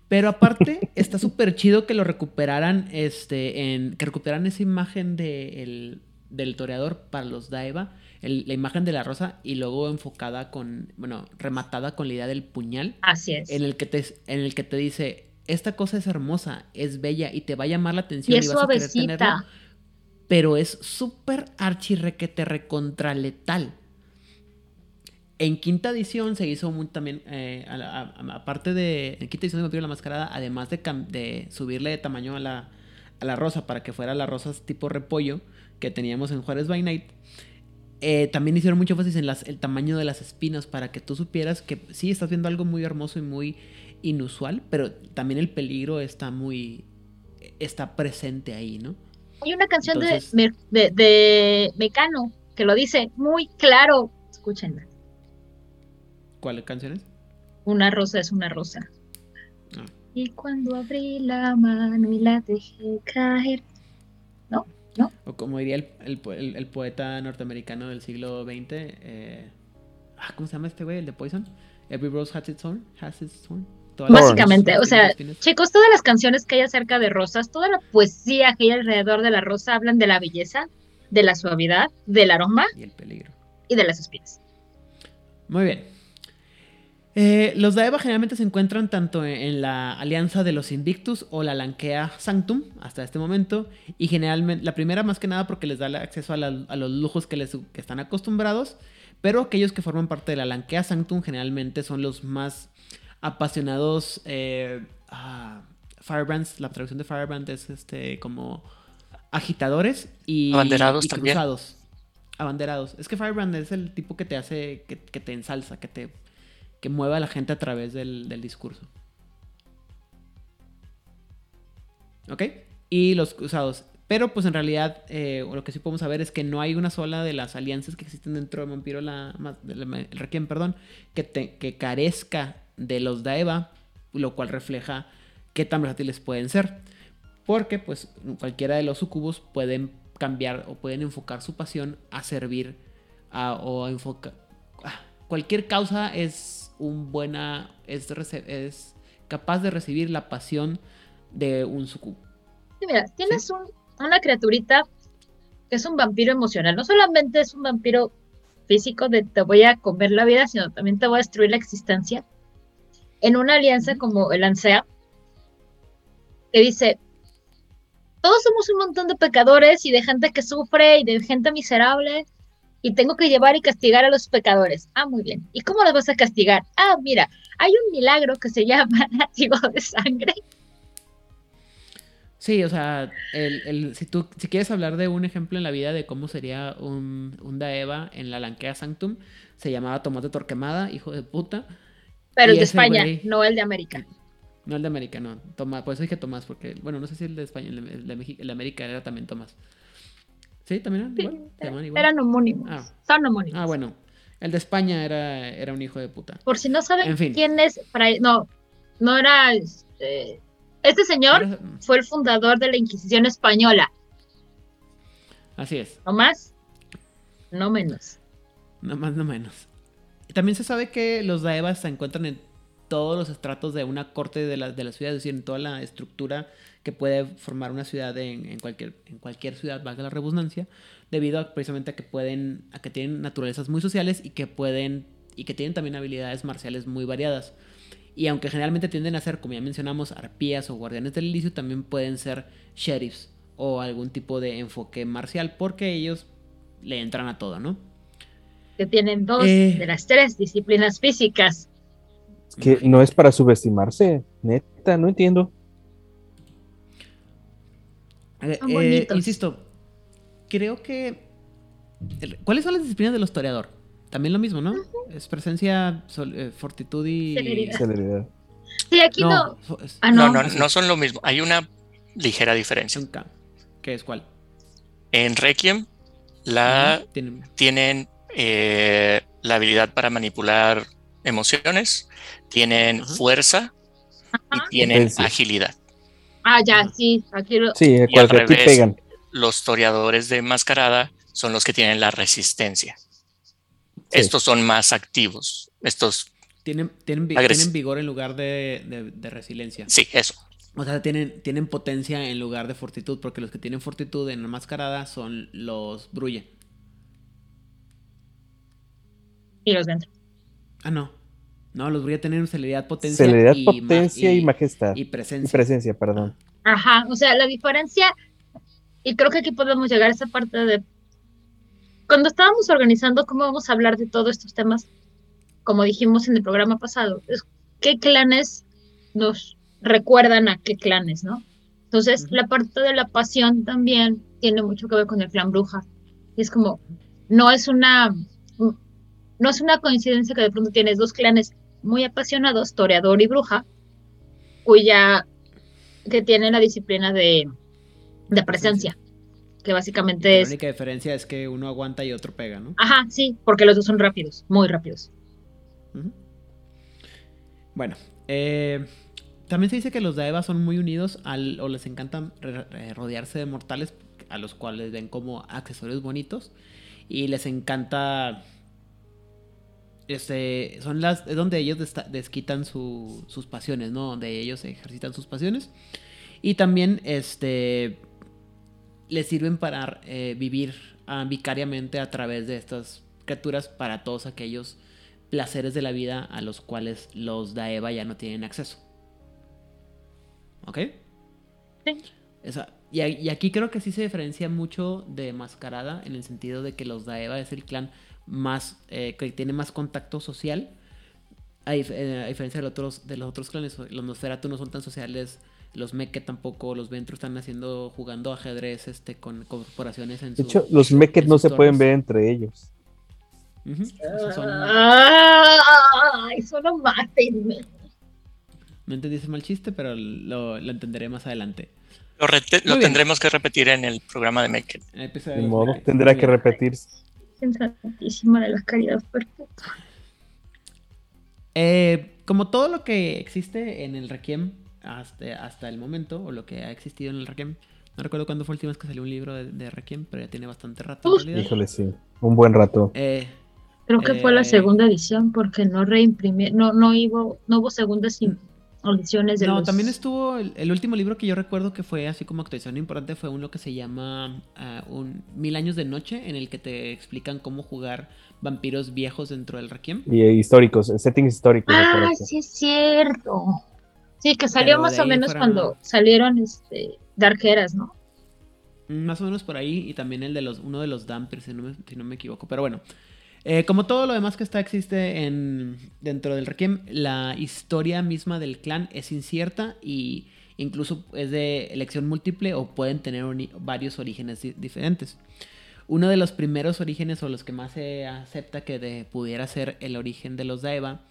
Pero aparte, está súper chido que lo recuperaran, este, que recuperaran esa imagen de el- del toreador para los Daeva, el- la imagen de la rosa y luego enfocada con, bueno, rematada con la idea del puñal, Así es. en el que te, en el que te dice, esta cosa es hermosa, es bella y te va a llamar la atención Y es vas a querer suavecita. tenerlo, pero es súper archirrequete recontraletal. En quinta edición se hizo muy también, eh, a a- a- aparte de, en quinta edición de Vampiro la Mascarada, además de subirle de tamaño a la, a la rosa para que fuera la rosa tipo repollo que teníamos en Juárez by Night, eh, también hicieron mucho énfasis en las, el tamaño de las espinas para que tú supieras que sí, estás viendo algo muy hermoso y muy inusual, pero también el peligro está muy, está presente ahí, ¿no? Hay una canción de Entonces- de, de Mecano que lo dice muy claro. Escúchenla. ¿Cuáles canciones? Una rosa es una rosa. Ah. Y cuando abrí la mano y la dejé caer. O como diría el, el po- el- el poeta norteamericano del siglo XX, eh, ah, ¿cómo se llama este güey? El de Poison. Every rose has its thorn. Has its thorn. Las Básicamente, o sea, chicos, todas las canciones que hay acerca de rosas, toda la poesía que hay alrededor de la rosa hablan de la belleza, de la suavidad, del aroma Y el peligro. y de las espinas. Muy bien. Eh, los Daeva generalmente se encuentran tanto en, la alianza de los Invictus o la Lankea Sanctum hasta este momento. Y generalmente, la primera más que nada porque les da el acceso a, la- a los lujos que, les, que están acostumbrados. Pero aquellos que forman parte de la Lankea Sanctum generalmente son los más apasionados. Eh, ah, Firebrands, la traducción de Firebrand es este como agitadores y, Abanderados y también. cruzados. Abanderados. Es que Firebrand es el tipo que te hace, que, que te ensalza, que te que mueve a la gente a través del, del discurso. ¿Ok? Y los cruzados. Pero pues en realidad eh, lo que sí podemos saber es que no hay una sola de las alianzas que existen dentro de Vampiro la, de Requiem, perdón, que, te- que carezca de los Daeva, lo cual refleja qué tan versátiles pueden ser. Porque pues cualquiera de los sucubos pueden cambiar o pueden enfocar su pasión a servir a- o a enfocar... Cualquier causa es un buena... Es, capaz de recibir la pasión de un sucubo. Sí, mira, tienes un- una criaturita que es un vampiro emocional. No solamente es un vampiro físico de te voy a comer la vida, sino también te voy a destruir la existencia. En una alianza como el ANSEA, que dice, todos somos un montón de pecadores y de gente que sufre y de gente miserable y tengo que llevar y castigar a los pecadores. Ah, muy bien. ¿Y cómo los vas a castigar? Ah, mira, hay un milagro que se <laughs> llama látigo de sangre. Sí, o sea, el, el- si tú si quieres hablar de un ejemplo en la vida de cómo sería un, un Daeva en la Lankea Sanctum, se llamaba Tomate Torquemada, hijo de puta. Pero el de España, güey- no el de América. No el de América, no. Tomás, por eso dije Tomás, porque, bueno, no sé si el de España, el de, el de México- el de América era también Tomás. ¿Sí? ¿También era Sí, igual? Eran homónimos. Ah. Son homónimos. Ah, bueno. El de España era, era un hijo de puta. Por si no saben En fin. quién es, no, no era este, Este señor fue el fundador de la Inquisición española, Así es. no más, no menos. No más, no menos. También se sabe que los Daevas se encuentran en todos los estratos de una corte de la, de la ciudad, es decir, en toda la estructura que puede formar una ciudad en, en cualquier, en cualquier ciudad, valga la redundancia, debido a, precisamente a que pueden, a que tienen naturalezas muy sociales y que pueden, y que tienen también habilidades marciales muy variadas. Y aunque generalmente tienden a ser, como ya mencionamos, arpías o guardianes del ilicio, también pueden ser sheriffs o algún tipo de enfoque marcial, porque ellos le entran a todo, ¿no? Que tienen dos Eh. de las tres disciplinas físicas. Que no es para subestimarse, neta, no entiendo. Eh, eh, insisto, creo que. ¿Cuáles son las disciplinas de los toreador? También lo mismo, ¿no? Es presencia, sol- eh, fortitud y. Celeridad. Celeridad. Sí, aquí no. No, fo- es- Ah, No, no. no, no son lo mismo. Hay una ligera diferencia. ¿Qué es cuál? En Requiem, la tienen- tienen eh, la habilidad para manipular emociones, tienen fuerza y tienen agilidad. Ah, ya, sí. Aquí lo- Sí, al que aquí revés. pegan. Los toreadores de mascarada son los que tienen la resistencia. Sí. Estos son más activos. Estos, Tienen, tienen, tienen vigor en lugar de, de- de resiliencia. sí, eso. O sea, tienen, tienen potencia en lugar de fortitud, porque los que tienen fortitud en la mascarada son los Brulle. Y los dentro. Ah, no. No, los Brulle tienen celeridad, potencia. Celeridad, y ma- potencia y, majestad. Y Y presencia. presencia, perdón. Ajá, o sea, la diferencia, y creo que aquí podemos llegar a esa parte de, cuando estábamos organizando cómo vamos a hablar de todos estos temas, como dijimos en el programa pasado, es qué clanes nos recuerdan a qué clanes, ¿no? Entonces, la parte de la pasión también tiene mucho que ver con el clan bruja. Y es como, no es una, no es una coincidencia que de pronto tienes dos clanes muy apasionados, toreador y bruja, cuya que tienen la disciplina de, de presencia, que básicamente La es, única diferencia es que uno aguanta y otro pega, ¿no? ajá, sí, porque los dos son rápidos, muy rápidos. Bueno, eh, también se dice que los Daeva son muy unidos al, o les encanta rodearse de mortales a los cuales ven como accesorios bonitos y les encanta este son las es donde ellos desta- desquitan su- sus pasiones, ¿no? Donde ellos ejercitan sus pasiones y también este les sirven para eh, vivir ah, vicariamente a través de estas criaturas para todos aquellos placeres de la vida a los cuales los Daeva ya no tienen acceso. ¿Ok? Sí. Esa- y, y aquí creo que sí se diferencia mucho de Mascarada en el sentido de que los Daeva es el clan más eh, que tiene más contacto social. A, dif- eh, a diferencia de los, otros, de los otros clanes, los Nosferatu no son tan sociales, los Meke tampoco, los Ventru están haciendo, jugando ajedrez este, con corporaciones en De su- hecho, los en no se pueden ver entre ellos. Son- Ay, solo mátenme. No entendí ese mal chiste, pero lo, lo entenderé más adelante. Lo, tendremos que repetir en el programa de Make. En el episodio de Ni los modo, Meke. tendrá que bien. Repetirse. Santísima de la caridad perfecta. Eh, como todo lo que existe en el Requiem hasta, hasta el momento, o lo que ha existido en el Requiem, no recuerdo cuándo fue la última vez que salió un libro de, de Requiem, pero ya tiene bastante rato en. Híjole, sí. Un buen rato. Eh, Creo que fue la Eh, segunda edición porque no reimprimí, no, no hubo, no hubo segundas de no, los... también estuvo el, el último libro que yo recuerdo que fue así como actualización importante fue uno que se llama ah, un Mil años de noche, en el que te explican cómo jugar vampiros viejos dentro del Requiem. Y eh, históricos, settings históricos. Ah, sí es cierto. Sí, que salió Pero más o menos fuera- cuando salieron este Darkeras, ¿no? Mm, Más o menos por ahí. Y también el de los, uno de los dampers, si no me, si no me equivoco. Pero bueno. Eh, como todo lo demás que está existe en, dentro del Requiem, la historia misma del clan es incierta y incluso es de elección múltiple o pueden tener varios orígenes di- diferentes. Uno de los primeros orígenes o los que más se acepta que pudiera ser el origen de los Daeva,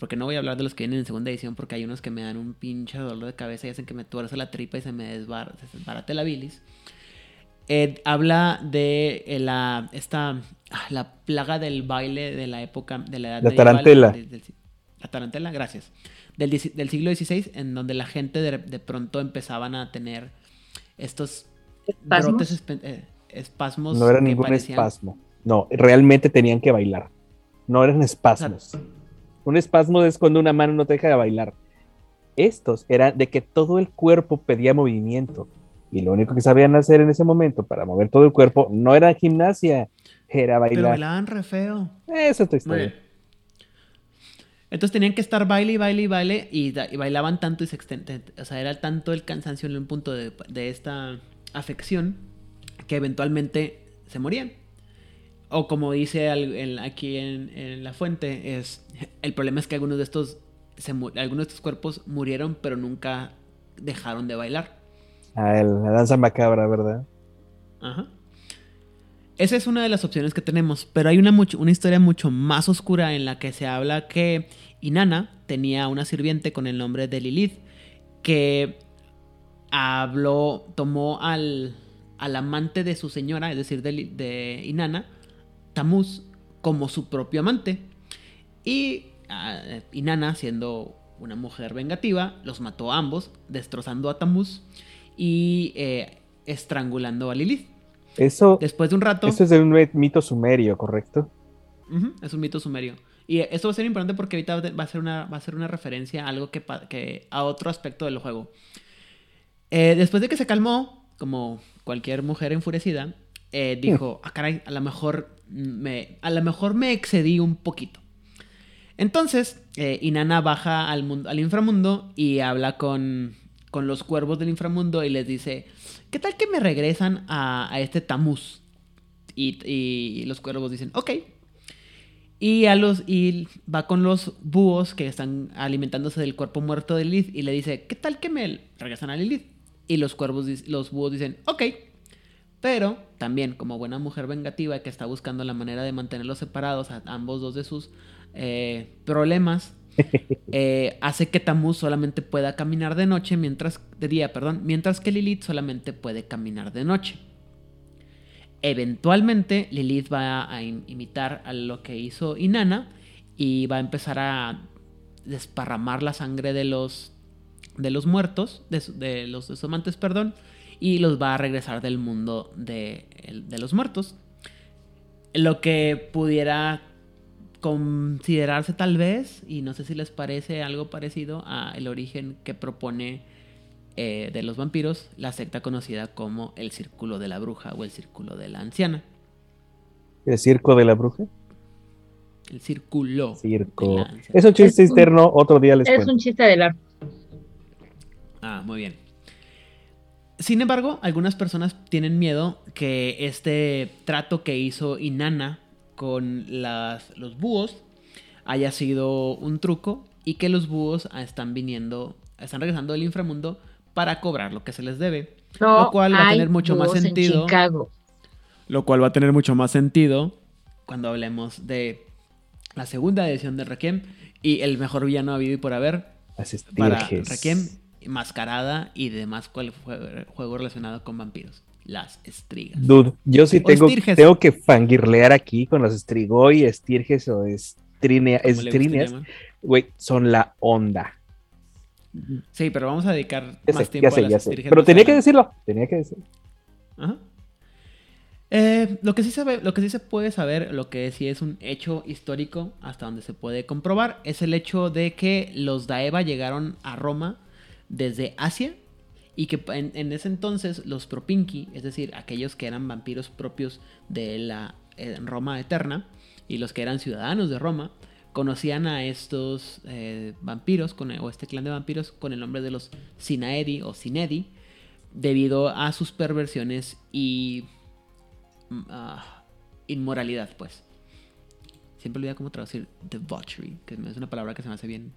porque no voy a hablar de los que vienen en segunda edición porque hay unos que me dan un pinche dolor de cabeza y hacen que me tuerza la tripa y se me desbar- se desbarate la bilis. Eh, habla de eh, la esta la plaga del baile de la época de la edad La tarantela. del- la tarantela, gracias, del, del siglo XVI, en donde la gente de, de pronto empezaban a tener estos ¿Espasmos? brotes, eh, espasmos. No era que ningún parecían- espasmo. No, realmente tenían que bailar. No eran espasmos. Un espasmo es cuando una mano no te deja de bailar. Estos eran de que todo el cuerpo pedía movimiento. Y lo único que sabían hacer en ese momento para mover todo el cuerpo no era gimnasia, era Pero bailar. bailaban re feo. Esa es tu historia. Entonces tenían que estar baile y baile y baile y, bailaban tanto y se extendían. O sea, era tanto el cansancio en un punto de, de esta afección que eventualmente se morían. O como dice aquí en, en la fuente, es el problema es que algunos de estos se algunos de estos cuerpos murieron, pero nunca dejaron de bailar. Ah, el- la danza macabra, ¿verdad? Ajá. Esa es una de las opciones que tenemos, pero hay una, una historia mucho más oscura en la que se habla que Inanna tenía una sirviente con el nombre de Lilith que habló, tomó al, al amante de su señora, es decir, de, de Inanna, Tamuz, como su propio amante. Y ah, Inanna, siendo una mujer vengativa, los mató a ambos, destrozando a Tamuz y eh, estrangulando a Lilith. Eso, Después de un rato. eso es de un mi- mito sumerio, ¿correcto? Es un mito sumerio. Y esto va a ser importante porque ahorita va a ser una, va a ser una referencia a algo que, a otro aspecto del juego. Eh, después de que se calmó, como cualquier mujer enfurecida, eh, dijo, ah, caray, a lo mejor me, a lo mejor me excedí un poquito. Entonces, eh, Inanna baja al, mundo, al inframundo y habla con, con los cuervos del inframundo y les dice, ¿qué tal que me regresan a, este Tamuz? Y, los cuervos dicen, ok. Y, a los, y va con los búhos que están alimentándose del cuerpo muerto de Lilith y le dice, ¿qué tal que me regresan a Lilith? Y los cuervos, los búhos dicen, ok. Pero también, como buena mujer vengativa que está buscando la manera de mantenerlos separados a ambos dos de sus eh, problemas, <laughs> eh, hace que Tamuz solamente pueda caminar de noche, mientras, de día, perdón, mientras que Lilith solamente puede caminar de noche. Eventualmente Lilith va a im- imitar a lo que hizo Inanna y va a empezar a desparramar la sangre de los de los muertos, de, de los de sus amantes, perdón, y los va a regresar del mundo de los muertos. Lo que pudiera considerarse tal vez, y no sé si les parece algo parecido a el origen que propone eh, de los vampiros, la secta conocida como el Círculo de la Bruja o el Círculo de la Anciana. El circo de la bruja. El Círculo. Circo. de la. Es un chiste Es un- externo, otro día les Es cuento. un chiste del arte. Ah, muy bien. Sin embargo, algunas personas tienen miedo que este trato que hizo Inanna con las, los búhos haya sido un truco y que los búhos ah, están viniendo, están regresando del inframundo para cobrar lo que se les debe. No Lo cual va a tener mucho más sentido. Lo cual va a tener mucho más sentido cuando hablemos de la segunda edición de Requiem y el mejor villano habido y por haber para. Requiem, Mascarada y demás cual fue- juego relacionado con vampiros. Las estrigas. Dude, yo sí tengo, estirges. tengo que fangirlear aquí con los estrigoi, estirges o estrinea, estrineas. Güey, son la onda. Sí, pero vamos a dedicar Ya más sé, tiempo sé, a las estrigas Pero tenía que decirlo, tenía que decirlo. Ajá. Eh, lo, que sí sabe, lo que sí se puede saber, lo que sí es un hecho histórico hasta donde se puede comprobar, es el hecho de que los Daeva llegaron a Roma desde Asia y que en, ese entonces los Propinqui, es decir, aquellos que eran vampiros propios de la eh, Roma eterna y los que eran ciudadanos de Roma, conocían a estos eh, vampiros con, o este clan de vampiros con el nombre de los Sinaedi o Sinedi debido a sus perversiones y ah, inmoralidad, pues. Siempre olvida cómo traducir debauchery, que es una palabra que se me hace bien,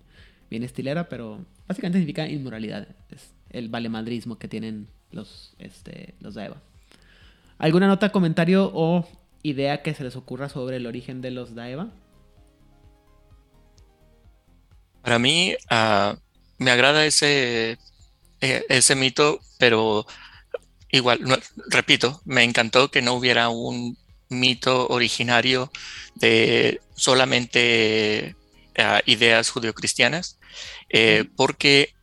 bien estilera, pero básicamente significa inmoralidad. El valemadrismo que tienen los, este, los Daeva. ¿Alguna nota, comentario o idea que se les ocurra sobre el origen de los Daeva? Para mí, ah, me agrada ese, eh, ese mito, pero igual, no- repito, me encantó que no hubiera un mito originario de solamente ah, ideas judio-cristianas, eh, porque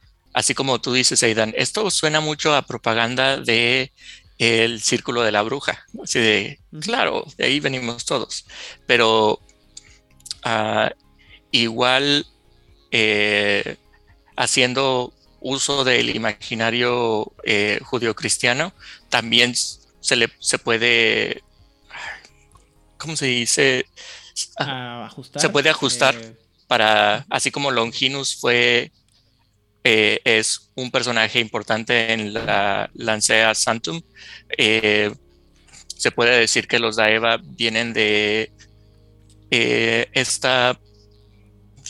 así como tú dices, Aidan, esto suena mucho a propaganda de el círculo de la bruja. Así de, claro, de ahí venimos todos. Pero ah, igual eh, haciendo uso del imaginario eh, judío-cristiano, también se le se puede, ¿cómo se dice? A ajustar, Se puede ajustar eh, para, así como Longinus fue, eh, es un personaje importante en la Lancea Santum, eh, se puede decir que los Daeva vienen de eh, esta,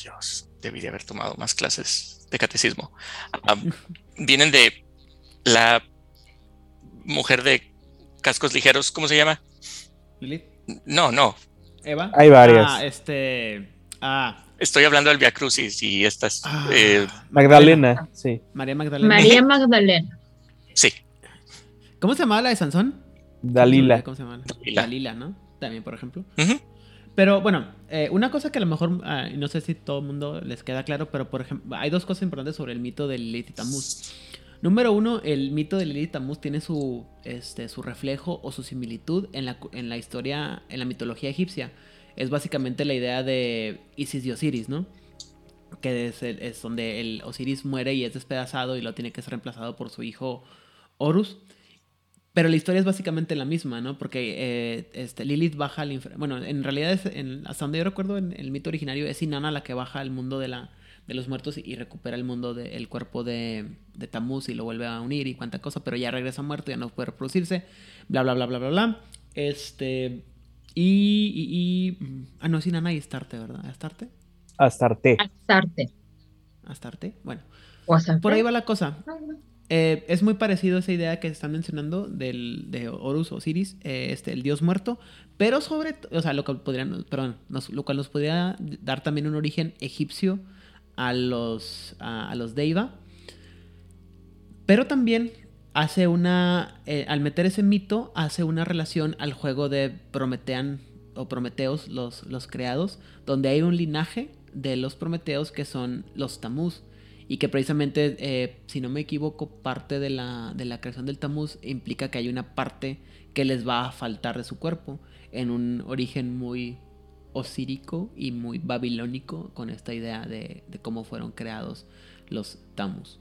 Dios, debí de haber tomado más clases de catecismo, Ah, <laughs> vienen de la mujer de cascos ligeros, ¿cómo se llama? Lilith, No, no, Eva. Hay varias. Ah, este. Ah, estoy hablando del Via Crucis y estas, ah, eh, Magdalena, sí. María Magdalena. María Magdalena. sí, ¿Cómo se llamaba la de Sansón? Dalila. ¿Cómo se llama? Dalila. Dalila, ¿no? También, por ejemplo. Pero bueno, eh, una cosa que a lo mejor, ah, no sé si todo el mundo les queda claro, pero por ejemplo, hay dos cosas importantes sobre el mito de Lilith y Tamuz. Número uno, el mito de Lilith y Tamuz tiene su, este, su reflejo o su similitud en la, en la historia, en la mitología egipcia. Es básicamente la idea de Isis y Osiris, ¿no? Que es, es donde el Osiris muere y es despedazado y lo tiene que ser reemplazado por su hijo Horus. Pero la historia es básicamente la misma, ¿no? Porque eh, este, Lilith baja al infierno. Bueno, en realidad, es, en- hasta donde yo recuerdo, en el mito originario es Inanna la que baja al mundo de, la, de los muertos y, y recupera el mundo del cuerpo de, de Tamuz y lo vuelve a unir y cuánta cosa, pero ya regresa muerto, ya no puede reproducirse, bla, bla, bla, bla, bla, bla. Este. Y. y, y- mm, ah, no, es Inanna y Astarte, ¿verdad? ¿Astarte? Astarte. Astarte. Astarte. Bueno, O Astarte. por ahí va la cosa. Eh, es muy parecido a esa idea que están mencionando del, de Horus Osiris, eh, este, el dios muerto, pero sobre, o sea, lo que podrían, perdón, nos- lo cual nos podría dar también un origen egipcio a los, a, a los Deiva, pero también hace una, eh, al meter ese mito, hace una relación al juego de Prometean o Prometeos, los, los creados, donde hay un linaje de los Prometeos que son los Tamuz y que precisamente, eh, si no me equivoco, parte de la, de la creación del Tamuz implica que hay una parte que les va a faltar de su cuerpo, en un origen muy osírico y muy babilónico con esta idea de, de cómo fueron creados los Tamuz.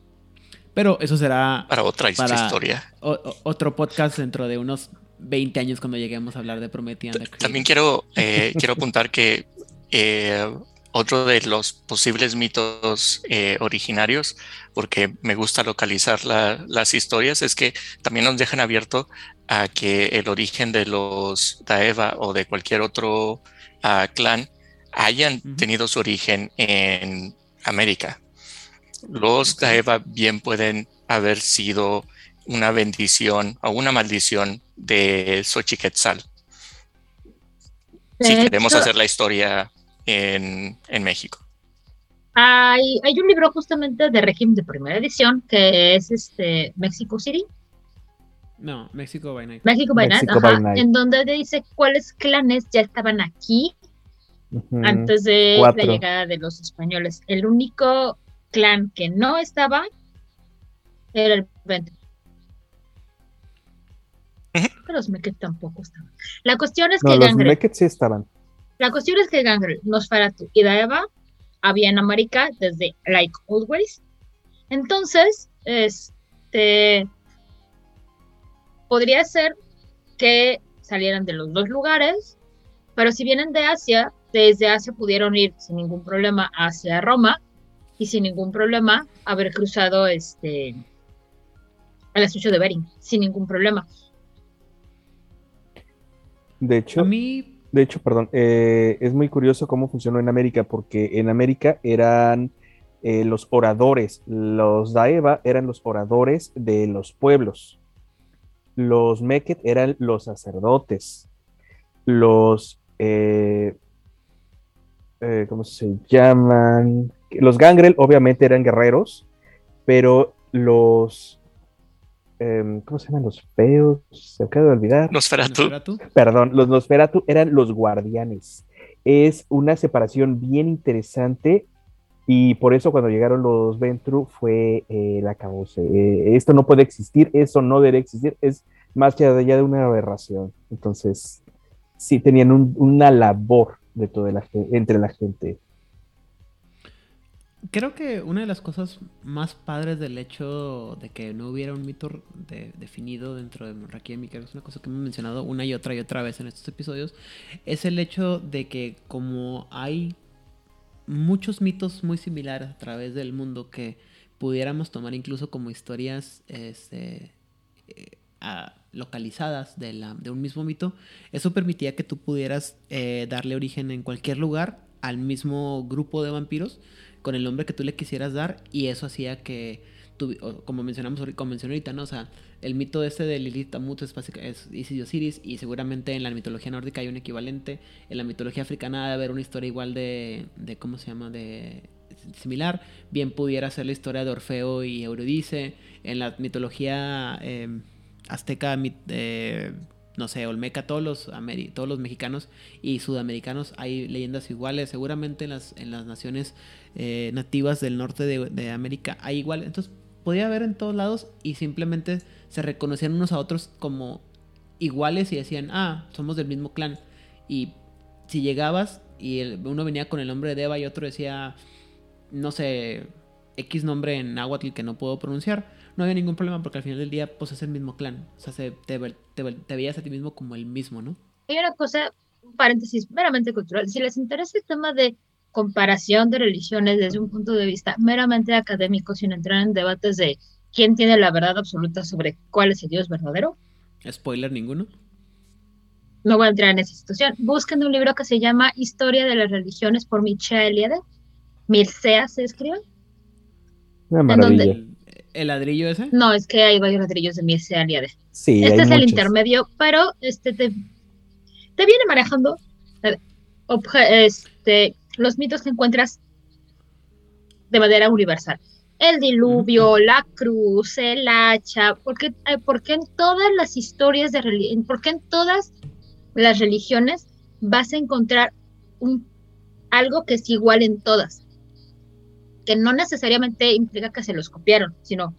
Pero eso será para otra Para- historia. o- o- otro podcast dentro de unos 20 años cuando lleguemos a hablar de Promethean. También quiero, eh, <laughs> quiero apuntar que eh, otro de los posibles mitos eh, originarios, porque me gusta localizar la- las historias, es que también nos dejan abierto a que el origen de los Daeva o de cualquier otro ah, clan hayan tenido su origen en América. Los Daeva bien pueden haber sido una bendición o una maldición de Xochiquetzal si queremos hacer la historia en, en México. Hay, hay un libro justamente de régimen de primera edición que es este Mexico City, No, México by Night. México by Night, Mexico ajá, by Night. en donde dice cuáles clanes ya estaban aquí antes de cuatro. la llegada de los españoles. El único clan que no estaba era el Vente. Creo que los Meket tampoco estaban. La cuestión es No, que los Gangrel, sí estaban. la cuestión es que Gangrel, Nosferatu y Daeva había en América desde like always. Entonces, este podría ser que salieran de los dos lugares, pero si vienen de Asia, desde Asia pudieron ir sin ningún problema hacia Roma y sin ningún problema haber cruzado este el estrecho de Bering, sin ningún problema. De hecho, A mí, de hecho, perdón, eh, es muy curioso cómo funcionó en América, porque en América eran eh, los oradores, los Daeva eran los oradores de los pueblos, los Meket eran los sacerdotes, los, eh, eh, ¿cómo se llaman? Los Gangrel obviamente eran guerreros, pero los, em, ¿cómo se llaman los feos? Se me acaba de olvidar. Nosferatu. Perdón, los Nosferatu eran los guardianes. es una separación bien interesante y por eso cuando llegaron los Ventru fue eh, la cabose. Eh, esto no puede existir, eso no debe existir, es más allá de una aberración. Entonces, sí tenían un- una labor de toda la, entre la gente. Creo que una de las cosas más padres del hecho de que no hubiera un mito de- definido dentro de Requiem, que es una cosa que hemos mencionado una y otra y otra vez en estos episodios, es el hecho de que como hay muchos mitos muy similares a través del mundo que pudiéramos tomar incluso como historias este, localizadas de, la- de un mismo mito, eso permitía que tú pudieras eh, darle origen en cualquier lugar al mismo grupo de vampiros con el nombre que tú le quisieras dar y eso hacía que, o como mencionamos como mencioné ahorita, ¿no? O sea, el mito este de Lilith Tamut es, es Isis y Osiris y seguramente en la mitología nórdica hay un equivalente, en la mitología africana debe haber una historia igual de, de ¿cómo se llama? de similar, bien pudiera ser la historia de Orfeo y Eurídice, en la mitología eh, azteca, eh, no sé, olmeca, todos los, todos los mexicanos y sudamericanos hay leyendas iguales, seguramente en las, en las naciones eh, nativas del norte de, América hay igual, entonces podía haber en todos lados y simplemente se reconocían unos a otros como iguales y decían, ah, somos del mismo clan. Y si llegabas y uno venía con el nombre de Eva y otro decía, no sé, X nombre en náhuatl que no puedo pronunciar, no había ningún problema porque al final del día pues es el mismo clan. O sea, se- te, te ve- te veías a ti mismo como el mismo, ¿no? Hay una cosa, un paréntesis meramente cultural. Si les interesa el tema de comparación de religiones desde un punto de vista meramente académico, sin entrar en debates de quién tiene la verdad absoluta sobre cuál es el Dios verdadero, Spoiler ninguno. no voy a entrar en esa situación. Busquen un libro que se llama Historia de las Religiones por Michel Eliade. Mircea se escribe. Una ¿En maravilla. El, el ladrillo ese. No, es que hay varios ladrillos de Eliade. Sí, este hay es el intermedio, pero este te, te viene manejando obje- este, los mitos que encuentras de manera universal. El diluvio, la cruz, el hacha, porque, eh, porque en todas las historias de religión, porque en todas las religiones vas a encontrar un, algo que es igual en todas, que no necesariamente implica que se los copiaron, sino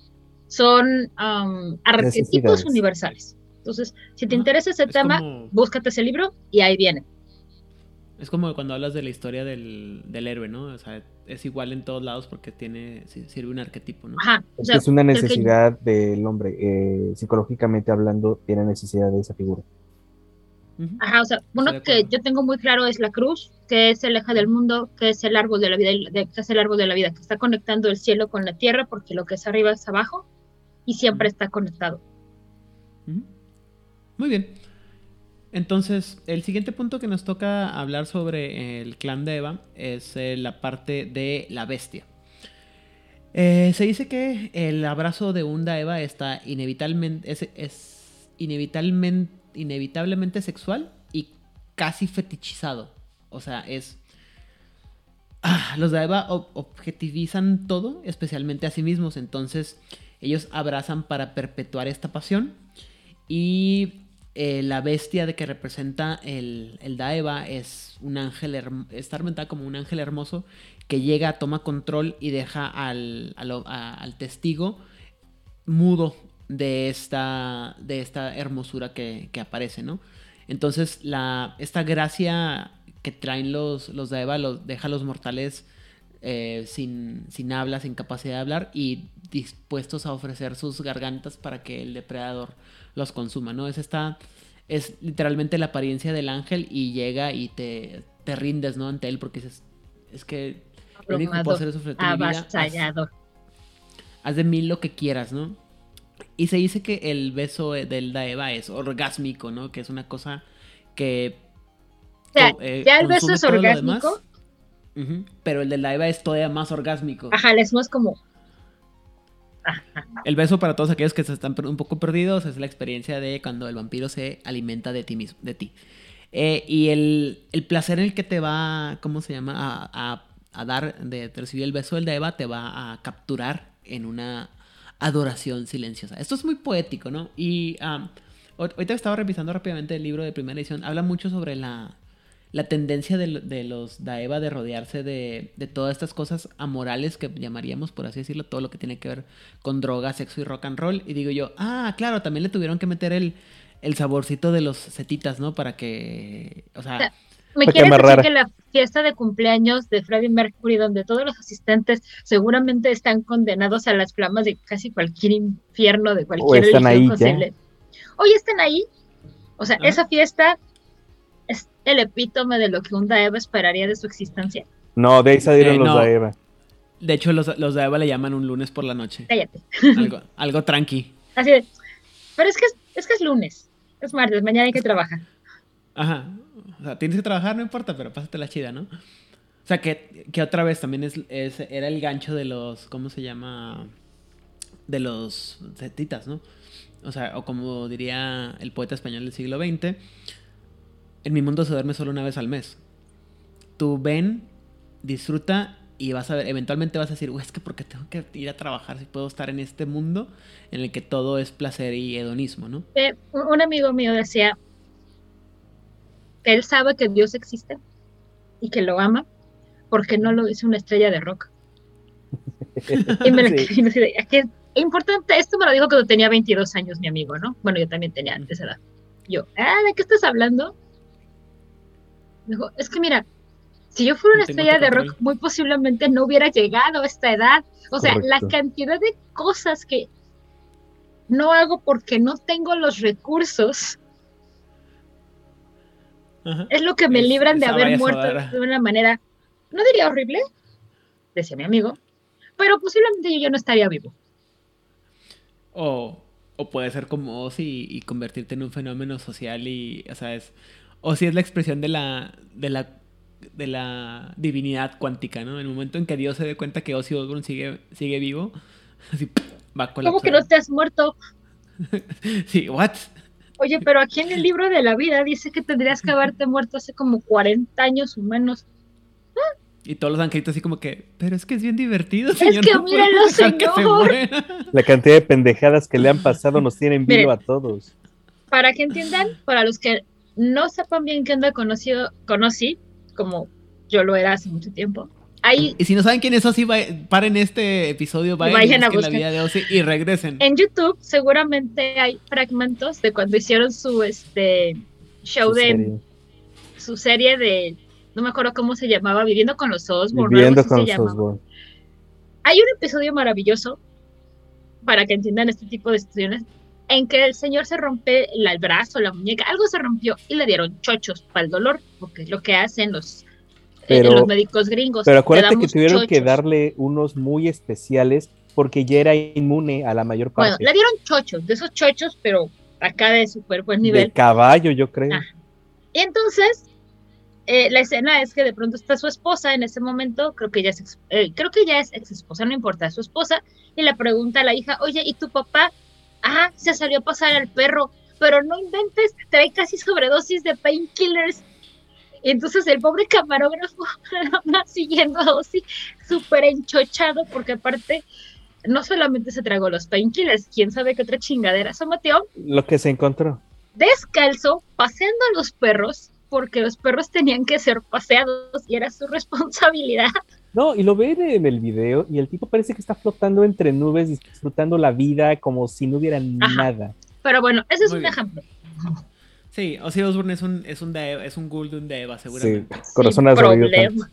son am, arquetipos universales. Entonces, si te Ajá. interesa ese Es tema, como- búscate ese libro y ahí viene. Es como cuando hablas de la historia del, del héroe, ¿no? O sea, es igual en todos lados porque tiene si- sirve un arquetipo, ¿no? Ajá. o Es, sea, que es una que- necesidad del hombre. eh, psicológicamente hablando, tiene necesidad de esa figura. Ajá, o sea, uno que yo tengo muy claro es la cruz, que es el eje del mundo, que es el árbol de la vida, que es el árbol de la vida, que está conectando el cielo con la tierra, porque lo que es arriba es abajo, y siempre está conectado. Muy bien. Entonces, el siguiente punto que nos toca hablar sobre el clan de Eva es eh, la parte de la bestia. Eh, se dice que el abrazo de un Eva está inevitablemente, es, es inevitablemente, inevitablemente sexual y casi fetichizado. O sea, es... Ah, los Daeva ob- objetivizan todo, especialmente a sí mismos. Entonces, ellos abrazan para perpetuar esta pasión. Y eh, la bestia de que representa el, el Daeva es un ángel, está argumentada como un ángel hermoso que llega, toma control y deja al, al testigo mudo de esta, de esta hermosura que, que aparece, ¿no? Entonces, la, esta gracia que traen los, los Daeva los, deja a los mortales eh, sin, sin habla, sin capacidad de hablar y dispuestos a ofrecer sus gargantas para que el depredador los consuma, ¿no? Es esta, es literalmente la apariencia del ángel y llega y te, te rindes, ¿no? Ante él porque dices, es que lo único que puedo hacer es ofrecer mi vida. haz de mí lo que quieras, ¿no? Y se dice que el beso del Daeva es orgásmico, ¿no? Que es una cosa que... O sea, co- eh, ya el beso es orgásmico. pero el del Daeva es todavía más orgásmico. Ajá, le hacemos como. El beso para todos aquellos que se están un poco perdidos es la experiencia de cuando el vampiro se alimenta de ti mismo, de ti. Eh, y el, el placer en el que te va, ¿cómo se llama? A, a- a dar, de, de recibir el beso del Daeva, te va a capturar en una adoración silenciosa. Esto es muy poético, ¿no? Y ahor- ahorita estaba revisando rápidamente el libro de primera edición. Habla mucho sobre la, la tendencia de, de los Daeva de rodearse de, de, todas estas cosas amorales que llamaríamos, por así decirlo, todo lo que tiene que ver con droga, sexo y rock and roll. Y digo yo, ah, claro, también le tuvieron que meter el, el saborcito de los setitas, ¿no? Para que, o sea... ¿Me quieres decir que la fiesta de cumpleaños de Freddie Mercury, donde todos los asistentes seguramente están condenados a las flamas de casi cualquier infierno, de cualquier o están ahí posible? Hoy están ahí. O sea, esa fiesta es el epítome de lo que un Daeva esperaría de su existencia. No, de ahí salieron eh, los no. Daeva. De hecho, los, los Daeva le llaman un lunes por la noche. Cállate. Algo, algo tranqui. Así de. Pero es que es, es que es lunes. Es martes, mañana hay que trabajar. Ajá. O sea, tienes que trabajar, no importa, pero pásate la chida, ¿no? O sea, que, que otra vez también es, es, era el gancho de los, ¿cómo se llama? De los setitas, ¿no? O sea, o como diría el poeta español del siglo XX, en mi mundo se duerme solo una vez al mes. Tú ven, disfruta y vas a ver, eventualmente vas a decir, es que porque tengo que ir a trabajar si puedo estar en este mundo en el que todo es placer y hedonismo, ¿no? Eh, un amigo mío decía él sabe que Dios existe y que lo ama porque no lo hizo una estrella de rock. <laughs> y me, sí. me que importante, esto me lo dijo cuando tenía 22 años mi amigo, ¿no? Bueno, yo también tenía antes edad. Yo, ah, ¿de qué estás hablando? Dijo, es que mira, si yo fuera una estrella de rock, muy posiblemente no hubiera llegado a esta edad. O sea, Correcto. la cantidad de cosas que no hago porque no tengo los recursos Ajá. es lo que me libran de haber muerto de una manera, no diría horrible, decía mi amigo, pero posiblemente yo ya no estaría vivo. O, o puede ser como Ozzy y, y, convertirte en un fenómeno social y, o sea, es, o si es la expresión de la, de la de la divinidad cuántica, ¿no? En el momento en que Dios se dé cuenta que Ozzy Osbourne sigue, sigue vivo, así <laughs> va a ¿Cómo que no te has muerto? <laughs> sí, what? Oye, pero aquí en el libro de la vida dice que tendrías que haberte muerto hace como 40 años o menos. ¿Ah? Y todos los angelitos así como que, pero es que es bien divertido, señor. Es que no míralo, señor. La cantidad de pendejadas que le han pasado nos tienen vivo Miren, a todos. Para que entiendan, para los que no sepan bien qué onda conocido, conocí, como yo lo era hace mucho tiempo. Y si no saben quién es Ozzy, paren este episodio, vayan, vayan a buscar la vida de Ozzy y regresen. En YouTube seguramente hay fragmentos de cuando hicieron su este show su de serie. su serie de no me acuerdo cómo se llamaba, Viviendo con los Osborne. Viviendo con los Osborne. Hay un episodio maravilloso para que entiendan este tipo de situaciones en que el señor se rompe el brazo, la muñeca, algo se rompió y le dieron chochos para el dolor, porque es lo que hacen los, pero, los médicos gringos. Pero acuérdate que tuvieron chochos. que darle unos muy especiales porque ya era inmune a la mayor parte. Bueno, le dieron chochos, de esos chochos, pero acá de súper buen nivel. De caballo, yo creo. Ah. Y entonces, eh, la escena es que de pronto está su esposa en ese momento, creo que ya es, eh, creo que ya es ex esposa, no importa, es su esposa, y le pregunta a la hija, oye, ¿y tu papá? ah, se salió a pasar al perro, pero no inventes, trae casi sobredosis de painkillers. Entonces el pobre camarógrafo <laughs> va siguiendo a Ozzy súper enchochado, porque aparte no solamente se tragó los painkillers, quién sabe qué otra chingadera se metió. Lo que se encontró. Descalzo, paseando a los perros, porque los perros tenían que ser paseados y era su responsabilidad. No, y lo ve en el video y el tipo parece que está flotando entre nubes, disfrutando la vida como si no hubiera Ajá. nada. Pero bueno, ese es Muy un bien. ejemplo. Sí, Ozzy Osbourne es un, es un, de, es un ghoul de un Deva, seguramente. Sí, corazón Sin problema.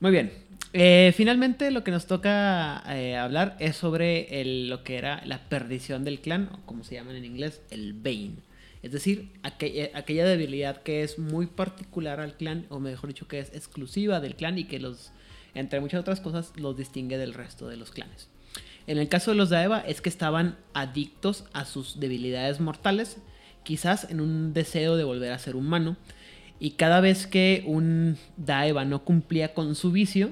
Muy bien. Eh, finalmente lo que nos toca eh, hablar es sobre el, lo que era la perdición del clan, o como se llaman en inglés, el Bane. Es decir, aquella, aquella, debilidad que es muy particular al clan, o mejor dicho, que es exclusiva del clan y que los, entre muchas otras cosas, los distingue del resto de los clanes. En el caso de los Daeva es que estaban adictos a sus debilidades mortales, quizás en un deseo de volver a ser humano, y cada vez que un Daeva no cumplía con su vicio,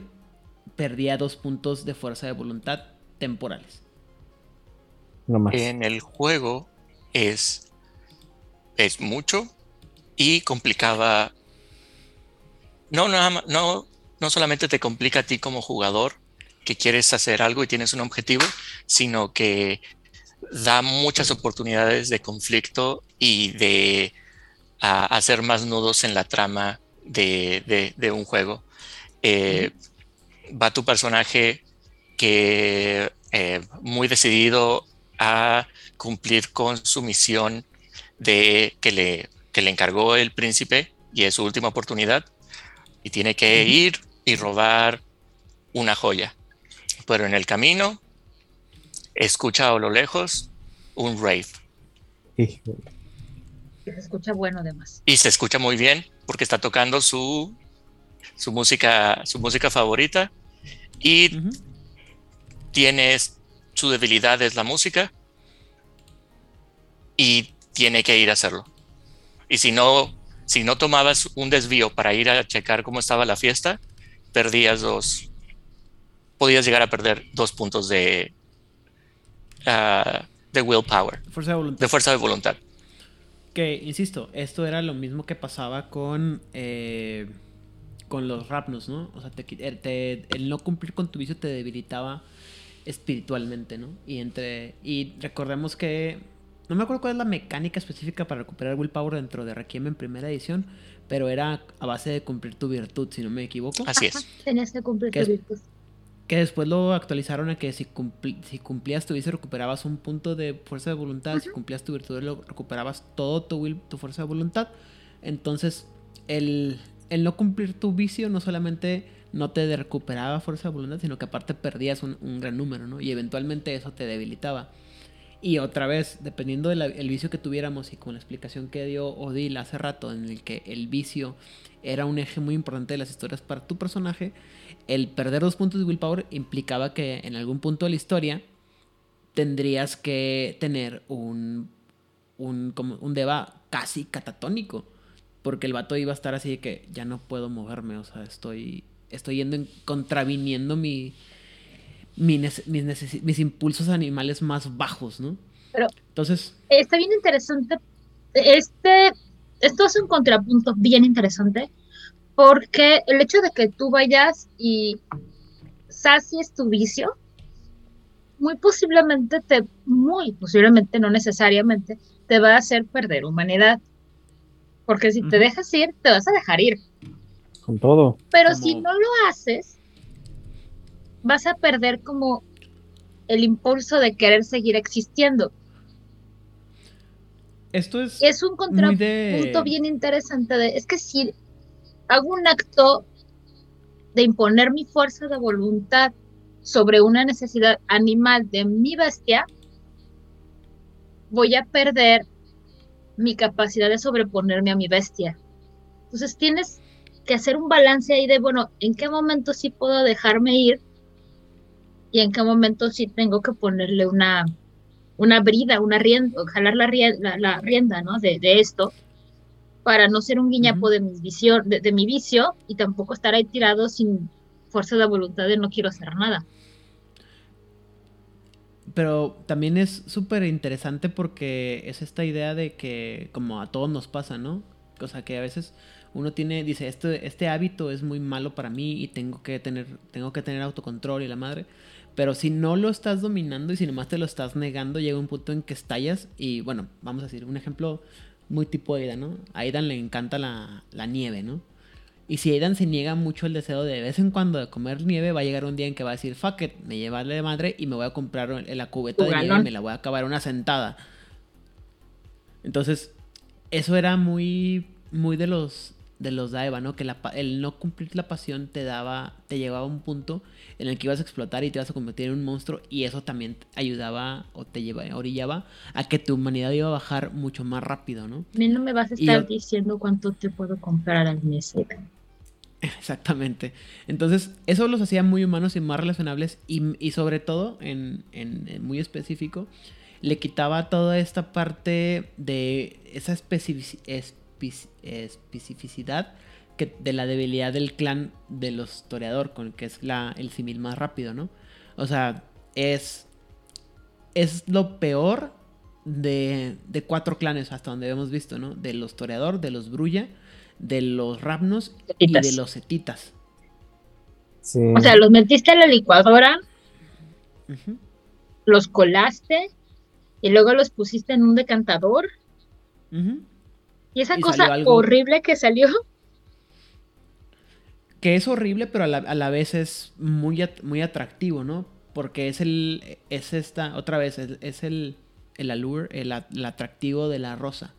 perdía dos puntos de fuerza de voluntad temporales. No más. En el juego es es mucho y complicaba. No, no, no, no solamente te complica a ti como jugador que quieres hacer algo y tienes un objetivo, sino que da muchas oportunidades de conflicto y de hacer más nudos en la trama de, de- de un juego. Eh, Va tu personaje que eh, muy decidido a cumplir con su misión de que le, que le encargó el príncipe y es su última oportunidad y tiene que ir y robar una joya. Pero en el camino escucha a lo lejos un rave Se escucha bueno además. y se escucha muy bien porque está tocando su, su música su música favorita y Ujú. tienes su debilidad es la música y tiene que ir a hacerlo. Y si no, si no tomabas un desvío para ir a checar cómo estaba la fiesta, perdías dos, podías llegar a perder dos puntos de, ah, de willpower, Fuerza de voluntad. de fuerza de voluntad. Que, insisto, esto era lo mismo que pasaba con, eh, con los rapnos, ¿no? O sea, te te- el no cumplir con tu vicio te debilitaba espiritualmente, ¿no? Y entre y recordemos que no me acuerdo cuál es la mecánica específica para recuperar willpower dentro de Requiem en primera edición, pero era a base de cumplir tu virtud, si no me equivoco. Así es. Tenías que cumplir ¿Qué tu es? virtud. Que después lo actualizaron a que si, cumplías tu vicio recuperabas un punto de fuerza de voluntad, si cumplías tu virtud lo recuperabas todo tu, will- tu fuerza de voluntad. Entonces, el, el no cumplir tu vicio no solamente no te recuperaba fuerza de voluntad, sino que aparte perdías un, un gran número, ¿no? Y eventualmente eso te debilitaba. Y otra vez, dependiendo del vicio que tuviéramos y con la explicación que dio Odil hace rato, en el que el vicio era un eje muy importante de las historias para tu personaje, el perder dos puntos de willpower implicaba que en algún punto de la historia tendrías que tener un, un, como un deba casi catatónico. Porque el vato iba a estar así de que ya no puedo moverme, o sea, estoy, estoy yendo en, contraviniendo mi, mi nece- mis, mis impulsos animales más bajos, ¿no? Pero- Entonces, Está bien interesante. Este, esto es un contrapunto bien interesante porque el hecho de que tú vayas y sacies tu vicio, muy posiblemente te, muy posiblemente, no necesariamente, te va a hacer perder humanidad. Porque si te dejas ir, te vas a dejar ir. con todo. Pero Como- si no lo haces, vas a perder como el impulso de querer seguir existiendo. Esto es, Es un contrapunto de... bien interesante de, es que si hago un acto de imponer mi fuerza de voluntad sobre una necesidad animal de mi bestia, voy a perder mi capacidad de sobreponerme a mi bestia. Entonces tienes que hacer un balance ahí de, bueno, ¿en qué momento sí puedo dejarme ir? Y en qué momento sí tengo que ponerle una, una brida, una rienda, jalar la, rie- la, la rienda, ¿no? De, de esto, para no ser un guiñapo de, mis de, de mi vicio y tampoco estar ahí tirado sin fuerza de voluntad de no quiero hacer nada. Pero también es súper interesante porque es esta idea de que, como a todos nos pasa, ¿no? O sea, que a veces uno tiene, dice, este, este hábito es muy malo para mí y tengo que tener, tengo que tener autocontrol y la madre. Pero si no lo estás dominando y si nomás te lo estás negando, llega un punto en que estallas y, bueno, vamos a decir, un ejemplo muy tipo Aidan, ¿no? A Aidan le encanta la, la nieve, ¿no? Y si Aidan se niega mucho el deseo de, de vez en cuando de comer nieve, va a llegar un día en que va a decir, fuck it, me lleva de madre y me voy a comprar la cubeta de nieve y me la voy a acabar una sentada. Entonces, eso era muy, muy de los de los Daeva, ¿no? Que la el no cumplir la pasión te daba, te llevaba a un punto en el que ibas a explotar y te ibas a convertir en un monstruo y eso también ayudaba o te lleva, orillaba a que tu humanidad iba a bajar mucho más rápido, ¿no? A mí no me vas a estar yo- diciendo cuánto te puedo comprar al mes. <laughs> Exactamente. Entonces, eso los hacía muy humanos y más relacionables y, y sobre todo, en, en- en muy específico, le quitaba toda esta parte de esa especifici- espi- especificidad que, de la debilidad del clan de los toreador, con que es la, el símil más rápido, ¿no? O sea, es, es lo peor de, de cuatro clanes hasta donde hemos visto, ¿no? De los toreador, de los brulla, de los rapnos y de los setitas. Sí. O sea, los metiste a la licuadora, los colaste y luego los pusiste en un decantador. Y esa Y cosa algo. horrible que salió, que es horrible, pero a la, a la vez es muy, at- muy atractivo, ¿no? Porque es el, es esta, otra vez, es, es el, el allure, el, atractivo de la rosa,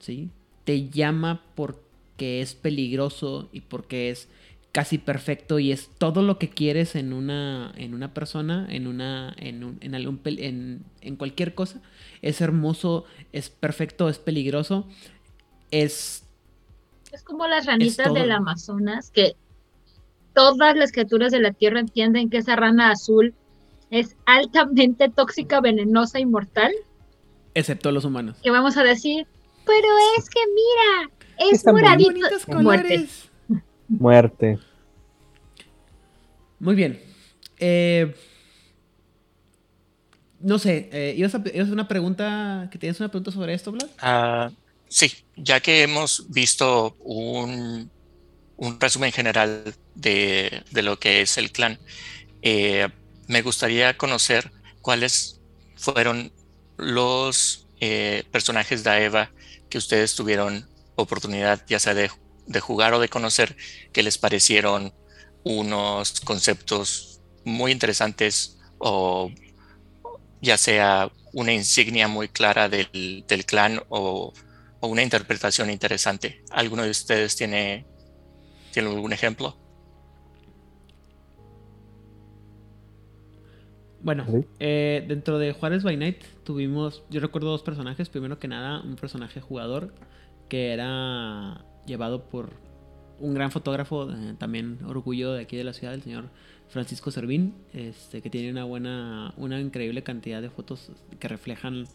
¿sí? Te llama porque es peligroso y porque es casi perfecto y es todo lo que quieres en una, en una persona, en una, en, un- en, algún pel- en, en cualquier cosa. Es hermoso, es perfecto, es peligroso, es Es como las ranitas todo. del Amazonas, que todas las criaturas de la Tierra entienden que esa rana azul es altamente tóxica, venenosa y mortal. excepto los humanos. Que vamos a decir, pero es que mira, es Están muy moradito. Bonitos Muerte. colores. Muerte. Muy bien. Eh, no sé, eh, ¿ibas, a, ibas a hacer una pregunta? ¿Que tienes una pregunta sobre esto, Blas? Ah, sí, ya que hemos visto un, un resumen general de, de lo que es el clan, eh, me gustaría conocer cuáles fueron los eh, personajes de Aeva que ustedes tuvieron oportunidad ya sea de, de jugar o de conocer que les parecieron unos conceptos muy interesantes o ya sea una insignia muy clara del, del clan o, o una interpretación interesante. ¿Alguno de ustedes tiene, tiene algún ejemplo? Bueno, Sí. eh, dentro de Juárez by Night tuvimos, yo recuerdo dos personajes. Primero que nada, un personaje jugador que era llevado por un gran fotógrafo, eh, también orgullo de aquí de la ciudad, el señor Francisco Servín, este, que tiene una buena, una increíble cantidad de fotos que reflejan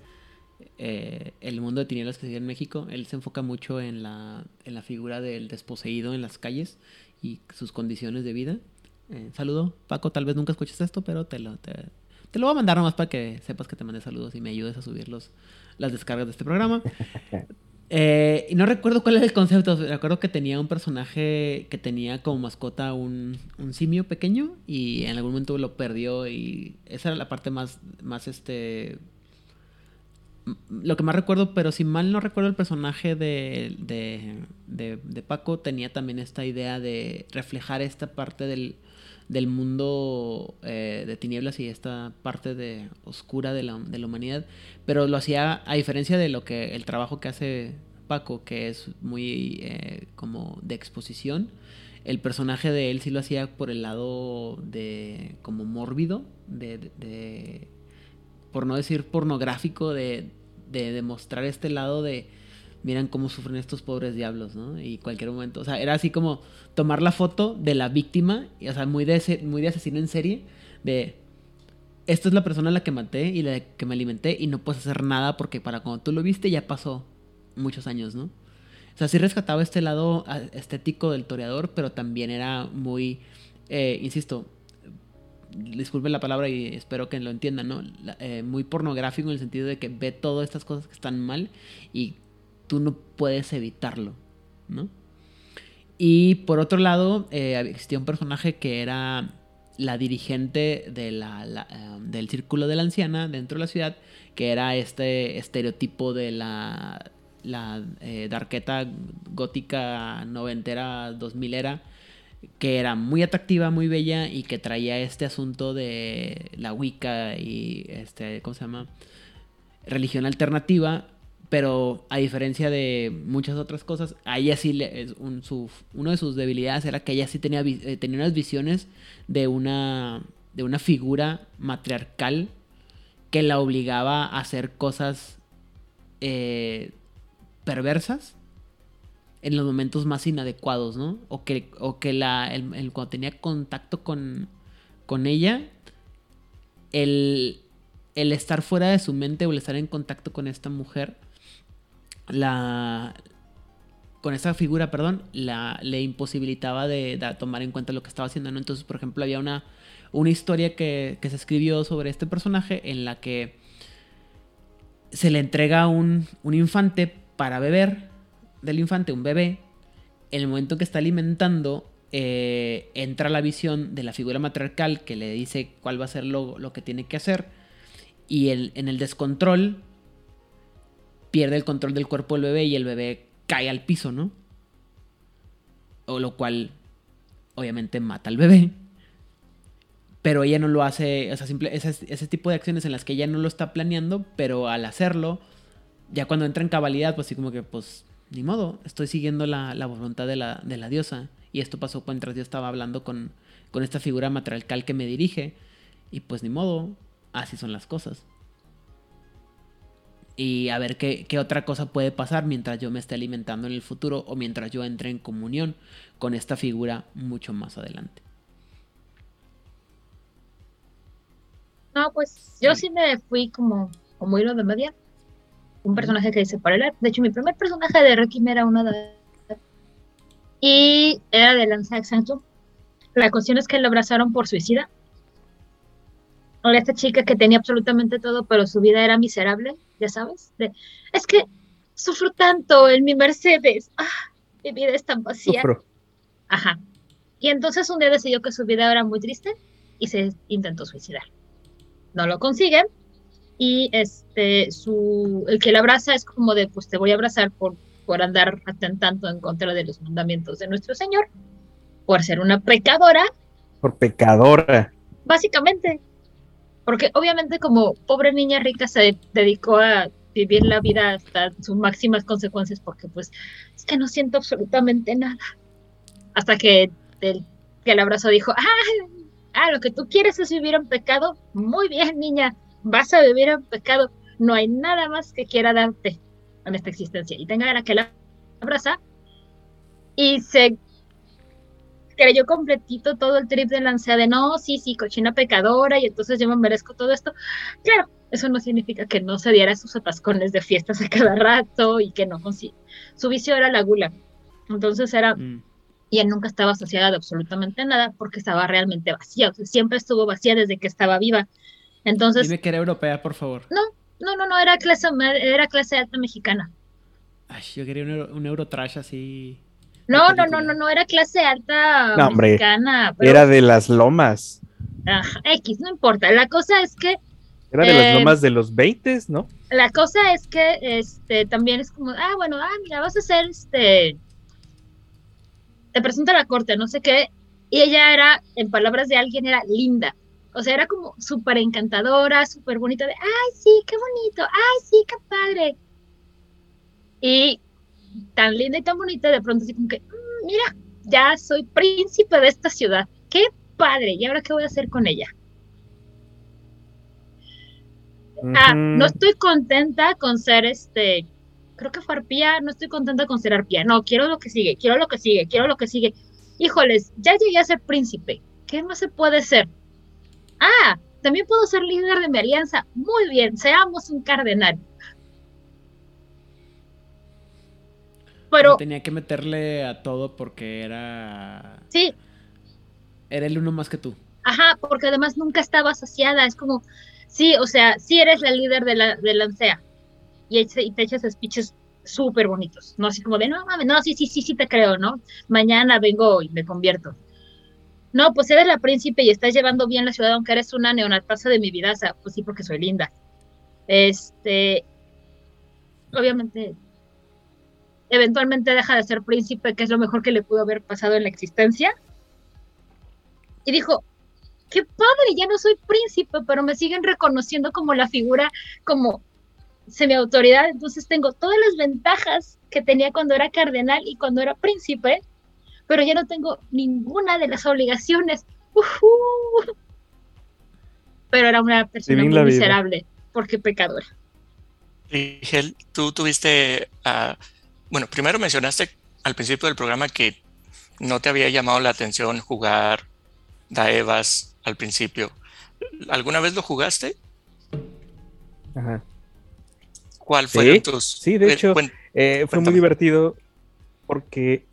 eh, el mundo de tinieblas que se en México. Él se enfoca mucho en la, en la figura del desposeído en las calles y sus condiciones de vida. Eh, saludo, Paco, tal vez nunca escuches esto, pero te lo, te, te lo voy a mandar nomás para que sepas que te mandé saludos y me ayudes a subir los, las descargas de este programa. <laughs> Eh, y no recuerdo cuál era el concepto. Recuerdo que tenía un personaje que tenía como mascota un, un simio pequeño y en algún momento lo perdió y esa era la parte más, más este... Lo que más recuerdo, pero si mal no recuerdo el personaje de, de, de- de Paco tenía también esta idea de reflejar esta parte del, del mundo eh, de tinieblas y esta parte de oscura de la, de la humanidad, pero lo hacía a diferencia de lo que el trabajo que hace Paco, que es muy eh, como de exposición, el personaje de él sí lo hacía por el lado de como mórbido, de- de- por no decir pornográfico, de, de demostrar este lado de miran cómo sufren estos pobres diablos, ¿no? Y cualquier momento, o sea, era así como tomar la foto de la víctima, y, o sea, muy de, muy de asesino en serie, de esta es la persona a la que maté y la que me alimenté y no puedes hacer nada porque para cuando tú lo viste ya pasó muchos años, ¿no? O sea, sí rescataba este lado ah, estético del toreador, pero también era muy, eh, insisto, disculpen la palabra y espero que lo entiendan, ¿no? Eh, muy pornográfico en el sentido de que ve todas estas cosas que están mal y tú no puedes evitarlo, ¿no? Y por otro lado, eh, existía un personaje que era la dirigente de la, eh, del círculo de la anciana dentro de la ciudad, que era este estereotipo de la, la eh, darqueta gótica noventera, dos milera, que era muy atractiva, muy bella y que traía este asunto de la Wicca y este, ¿cómo se llama? Religión alternativa, pero a diferencia de muchas otras cosas, a ella sí le, un, uno de sus debilidades era que ella sí tenía, eh, tenía unas visiones de una, de una figura matriarcal que la obligaba a hacer cosas eh, perversas en los momentos más inadecuados, ¿no? O que, o que la, el- cuando tenía contacto con, con ella, el, el estar fuera de su mente o el estar en contacto con esta mujer, la con esta figura, perdón, la, le imposibilitaba de, de tomar en cuenta lo que estaba haciendo, ¿no? Entonces, por ejemplo, había una, una historia que, que se escribió sobre este personaje en la que se le entrega un, un infante para beber del infante, un bebé. En el momento que está alimentando, eh, entra la visión de la figura matriarcal que le dice cuál va a ser lo, lo que tiene que hacer. Y el- en el descontrol, pierde el control del cuerpo del bebé y el bebé cae al piso, ¿no? O lo cual obviamente mata al bebé. Pero ella no lo hace, o sea, simple, ese, ese tipo de acciones en las que ella no lo está planeando, pero al hacerlo, ya cuando entra en cabalidad, pues así como que, pues, ni modo, estoy siguiendo la, la voluntad de la, de la diosa. Y esto pasó mientras yo estaba hablando con, con esta figura matriarcal que me dirige. Y pues ni modo, así son las cosas. Y a ver qué, qué, otra cosa puede pasar mientras yo me esté alimentando en el futuro o mientras yo entre en comunión con esta figura mucho más adelante. No, pues yo sí me fui como, como hilo de media. Un personaje que dice para De hecho, mi primer personaje de Requiem era una de. Y era de Lanza Exacto. La cuestión es que lo abrazaron por suicida. Era esta chica que tenía absolutamente todo, pero su vida era miserable, ya sabes. De, es que sufro tanto en mi Mercedes. Ah, mi vida es tan vacía. Sufro. Ajá. Y entonces un día decidió que su vida era muy triste y se intentó suicidar. No lo consigue. Y este, su, el que la abraza es como de, pues te voy a abrazar por, por andar atentando en contra de los mandamientos de nuestro Señor, por ser una pecadora. Por pecadora. Básicamente. Porque obviamente como pobre niña rica se dedicó a vivir la vida hasta sus máximas consecuencias porque pues es que no siento absolutamente nada. Hasta que el que el abrazo dijo, ah, ah, lo que tú quieres es vivir en pecado. Muy bien, niña, vas a vivir en pecado. No hay nada más que quiera darte en esta existencia. Y tenga la que la abraza y se creyó completito todo el trip de lancea de no, sí, sí, cochina pecadora y entonces yo me merezco todo esto. Claro, eso no significa que no se diera sus atascones de fiestas a cada rato y que no consigue. Su vicio era la gula. Entonces era... Mm. Y él nunca estaba asociada de absolutamente nada porque estaba realmente vacía. O sea, siempre estuvo vacía desde que estaba viva. Entonces... Dime que era europea, por favor. No, no, no, no, era clase, era clase alta mexicana. Ay, yo quería un, euro, un Eurotrash así. No, no, no, no, no, era clase alta no, hombre, mexicana. Pero... Era de las lomas. Ajá, X, no importa. La cosa es que. Era de eh, las lomas de los 20, ¿no? La cosa es que este también es como, ah, bueno, ah, mira, vas a hacer este. Te presenta a la corte, no sé qué. Y ella era, en palabras de alguien, era linda. O sea, era como súper encantadora, súper bonita, de, ay, sí, qué bonito, ay, sí, qué padre. Y tan linda y tan bonita, de pronto así como que, mmm, mira, ya soy príncipe de esta ciudad, qué padre, ¿y ahora qué voy a hacer con ella? Uh -huh. Ah, no estoy contenta con ser este, creo que fue arpía, no estoy contenta con ser arpía, no, quiero lo que sigue, quiero lo que sigue, quiero lo que sigue. Híjoles, ya llegué a ser príncipe, ¿qué más se puede ser? Ah, también puedo ser líder de mi alianza. Muy bien, seamos un cardenal. Pero. Tenía que meterle a todo porque era. Sí. Era el uno más que tú. Ajá, porque además nunca estaba asociada. Es como, sí, o sea, sí eres la líder de la, de la ANSEA. Y, y te echas speeches súper bonitos. No así como de, no mames, no, sí, sí, sí, sí te creo, ¿no? Mañana vengo y me convierto no, pues eres la príncipe y estás llevando bien la ciudad, aunque eres una neonataza de mi vida, o pues sí, porque soy linda. Este, obviamente, eventualmente deja de ser príncipe, que es lo mejor que le pudo haber pasado en la existencia. Y dijo, qué padre, ya no soy príncipe, pero me siguen reconociendo como la figura, como semi-autoridad, entonces tengo todas las ventajas que tenía cuando era cardenal y cuando era príncipe, pero ya no tengo ninguna de las obligaciones. Uh -huh. Pero era una persona muy miserable, porque pecadora. Rigel, tú tuviste, uh, bueno, primero mencionaste al principio del programa que no te había llamado la atención jugar Daevas al principio. ¿Alguna vez lo jugaste? Ajá. ¿Cuál fue sí, tus? Sí, de hecho, eh, fue muy divertido porque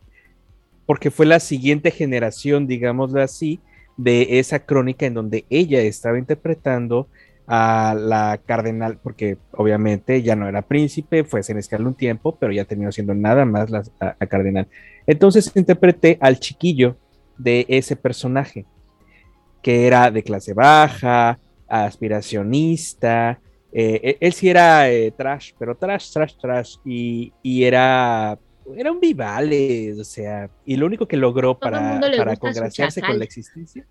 porque fue la siguiente generación, digámoslo así, de esa crónica en donde ella estaba interpretando a la cardenal, porque obviamente ya no era príncipe, fue senescal un tiempo, pero ya terminó siendo nada más la, cardenal. Entonces interpreté al chiquillo de ese personaje, que era de clase baja, aspiracionista, eh, él sí era eh, trash, pero trash, trash, trash, y, y era era un vivales, o sea, y lo único que logró para, para congraciarse con la existencia.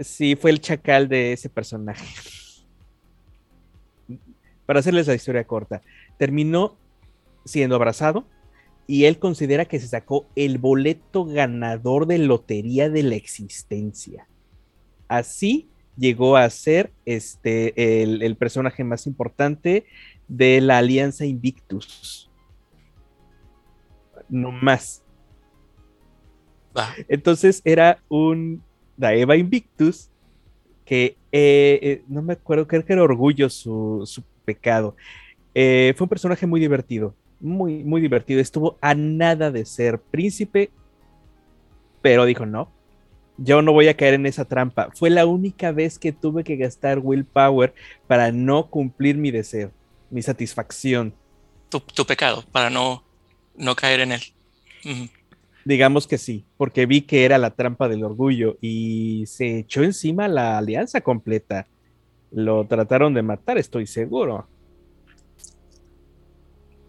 Sí, fue el chacal de ese personaje. <laughs> Para hacerles la historia corta, terminó siendo abrazado y él considera que se sacó el boleto ganador de lotería de la existencia. Así llegó a ser este, el, el personaje más importante de la Alianza Invictus. No más. Va. Entonces era un Daeva Invictus que eh, eh, no me acuerdo, creo que era orgullo su, su pecado. Eh, fue un personaje muy divertido, muy, muy divertido. Estuvo a nada de ser príncipe, pero dijo no. Yo no voy a caer en esa trampa. Fue la única vez que tuve que gastar willpower para no cumplir mi deseo, mi satisfacción. Tu, tu pecado, para no, no caer en él. Digamos que sí, porque vi que era la trampa del orgullo y se echó encima la alianza completa. Lo trataron de matar, estoy seguro.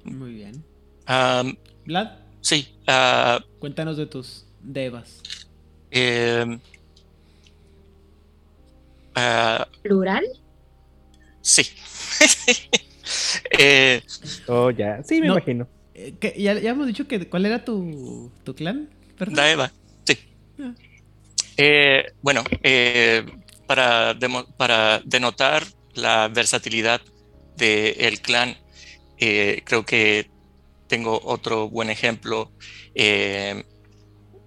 Muy bien. Vlad, sí, ah, cuéntanos de tus devas. em, ah, ¿Plural? sí. <laughs> Eh, Oh, ya. Sí, me No. imagino. ¿Qué? ¿Ya, ya hemos dicho que cuál era tu, tu clan? Perdón. Daeva, sí. Ah. Eh, bueno, eh, para, demo- para denotar la versatilidad del clan, eh, creo que tengo otro buen ejemplo,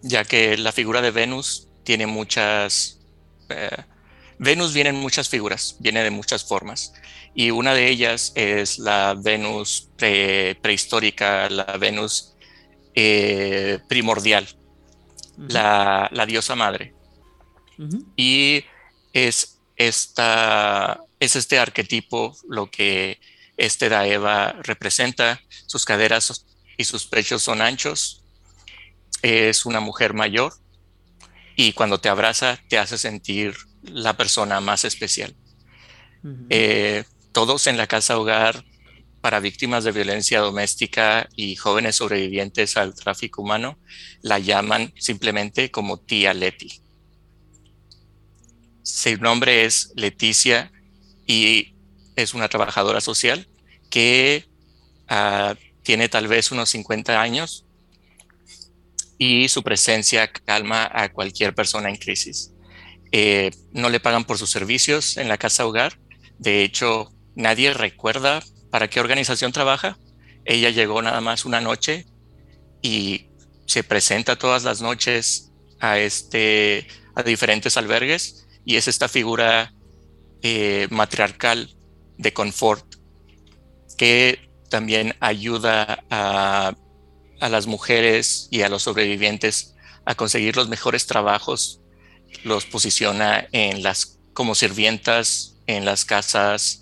ya que la figura de Venus tiene muchas... Venus viene en muchas figuras, viene de muchas formas. Y una de ellas es la Venus pre- prehistórica, la Venus eh, primordial, la, la diosa madre. Y es, esta, es este arquetipo lo que este Daeva representa. Sus caderas y sus pechos son anchos. Es una mujer mayor y cuando te abraza te hace sentir la persona más especial. Eh, todos en la casa hogar para víctimas de violencia doméstica y jóvenes sobrevivientes al tráfico humano la llaman simplemente como tía Leti. Su nombre es Leticia y es una trabajadora social que ah, tiene tal vez unos 50 años y su presencia calma a cualquier persona en crisis. Eh, no le pagan por sus servicios en la casa hogar. De hecho, nadie recuerda para qué organización trabaja. Ella llegó nada más una noche y se presenta todas las noches a, este, a diferentes albergues y es esta figura eh, matriarcal de confort que también ayuda a, a las mujeres y a los sobrevivientes a conseguir los mejores trabajos los posiciona en las como sirvientas en las casas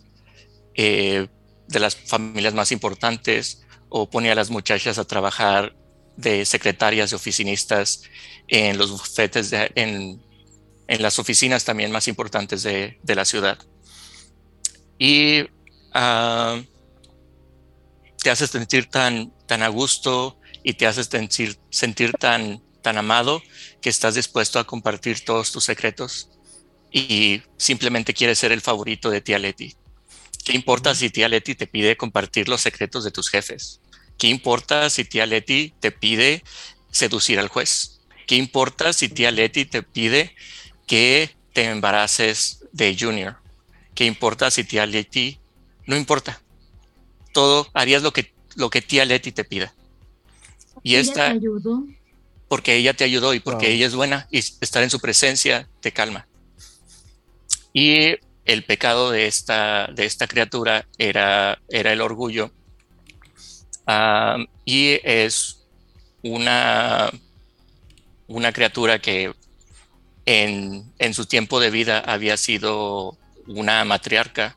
eh, de las familias más importantes o pone a las muchachas a trabajar de secretarias y oficinistas en los bufetes de, en, en, las oficinas también más importantes de, la ciudad y uh, te hace sentir tan, tan a gusto y te hace sentir, sentir tan, tan amado que estás dispuesto a compartir todos tus secretos y simplemente quieres ser el favorito de tía Leti. ¿Qué importa si tía Leti te pide compartir los secretos de tus jefes? ¿Qué importa si tía Leti te pide seducir al juez? ¿Qué importa si tía Leti te pide que te embaraces de Junior? ¿Qué importa si tía Leti? No importa. Todo harías lo que, lo que tía Leti te pida. Y ¿Ella esta, te ayudó? porque ella te ayudó y porque Oh. ella es buena y estar en su presencia te calma. Y el pecado de esta, de esta criatura era, era el orgullo. Ah, y es una, una criatura que en, en su tiempo de vida había sido una matriarca.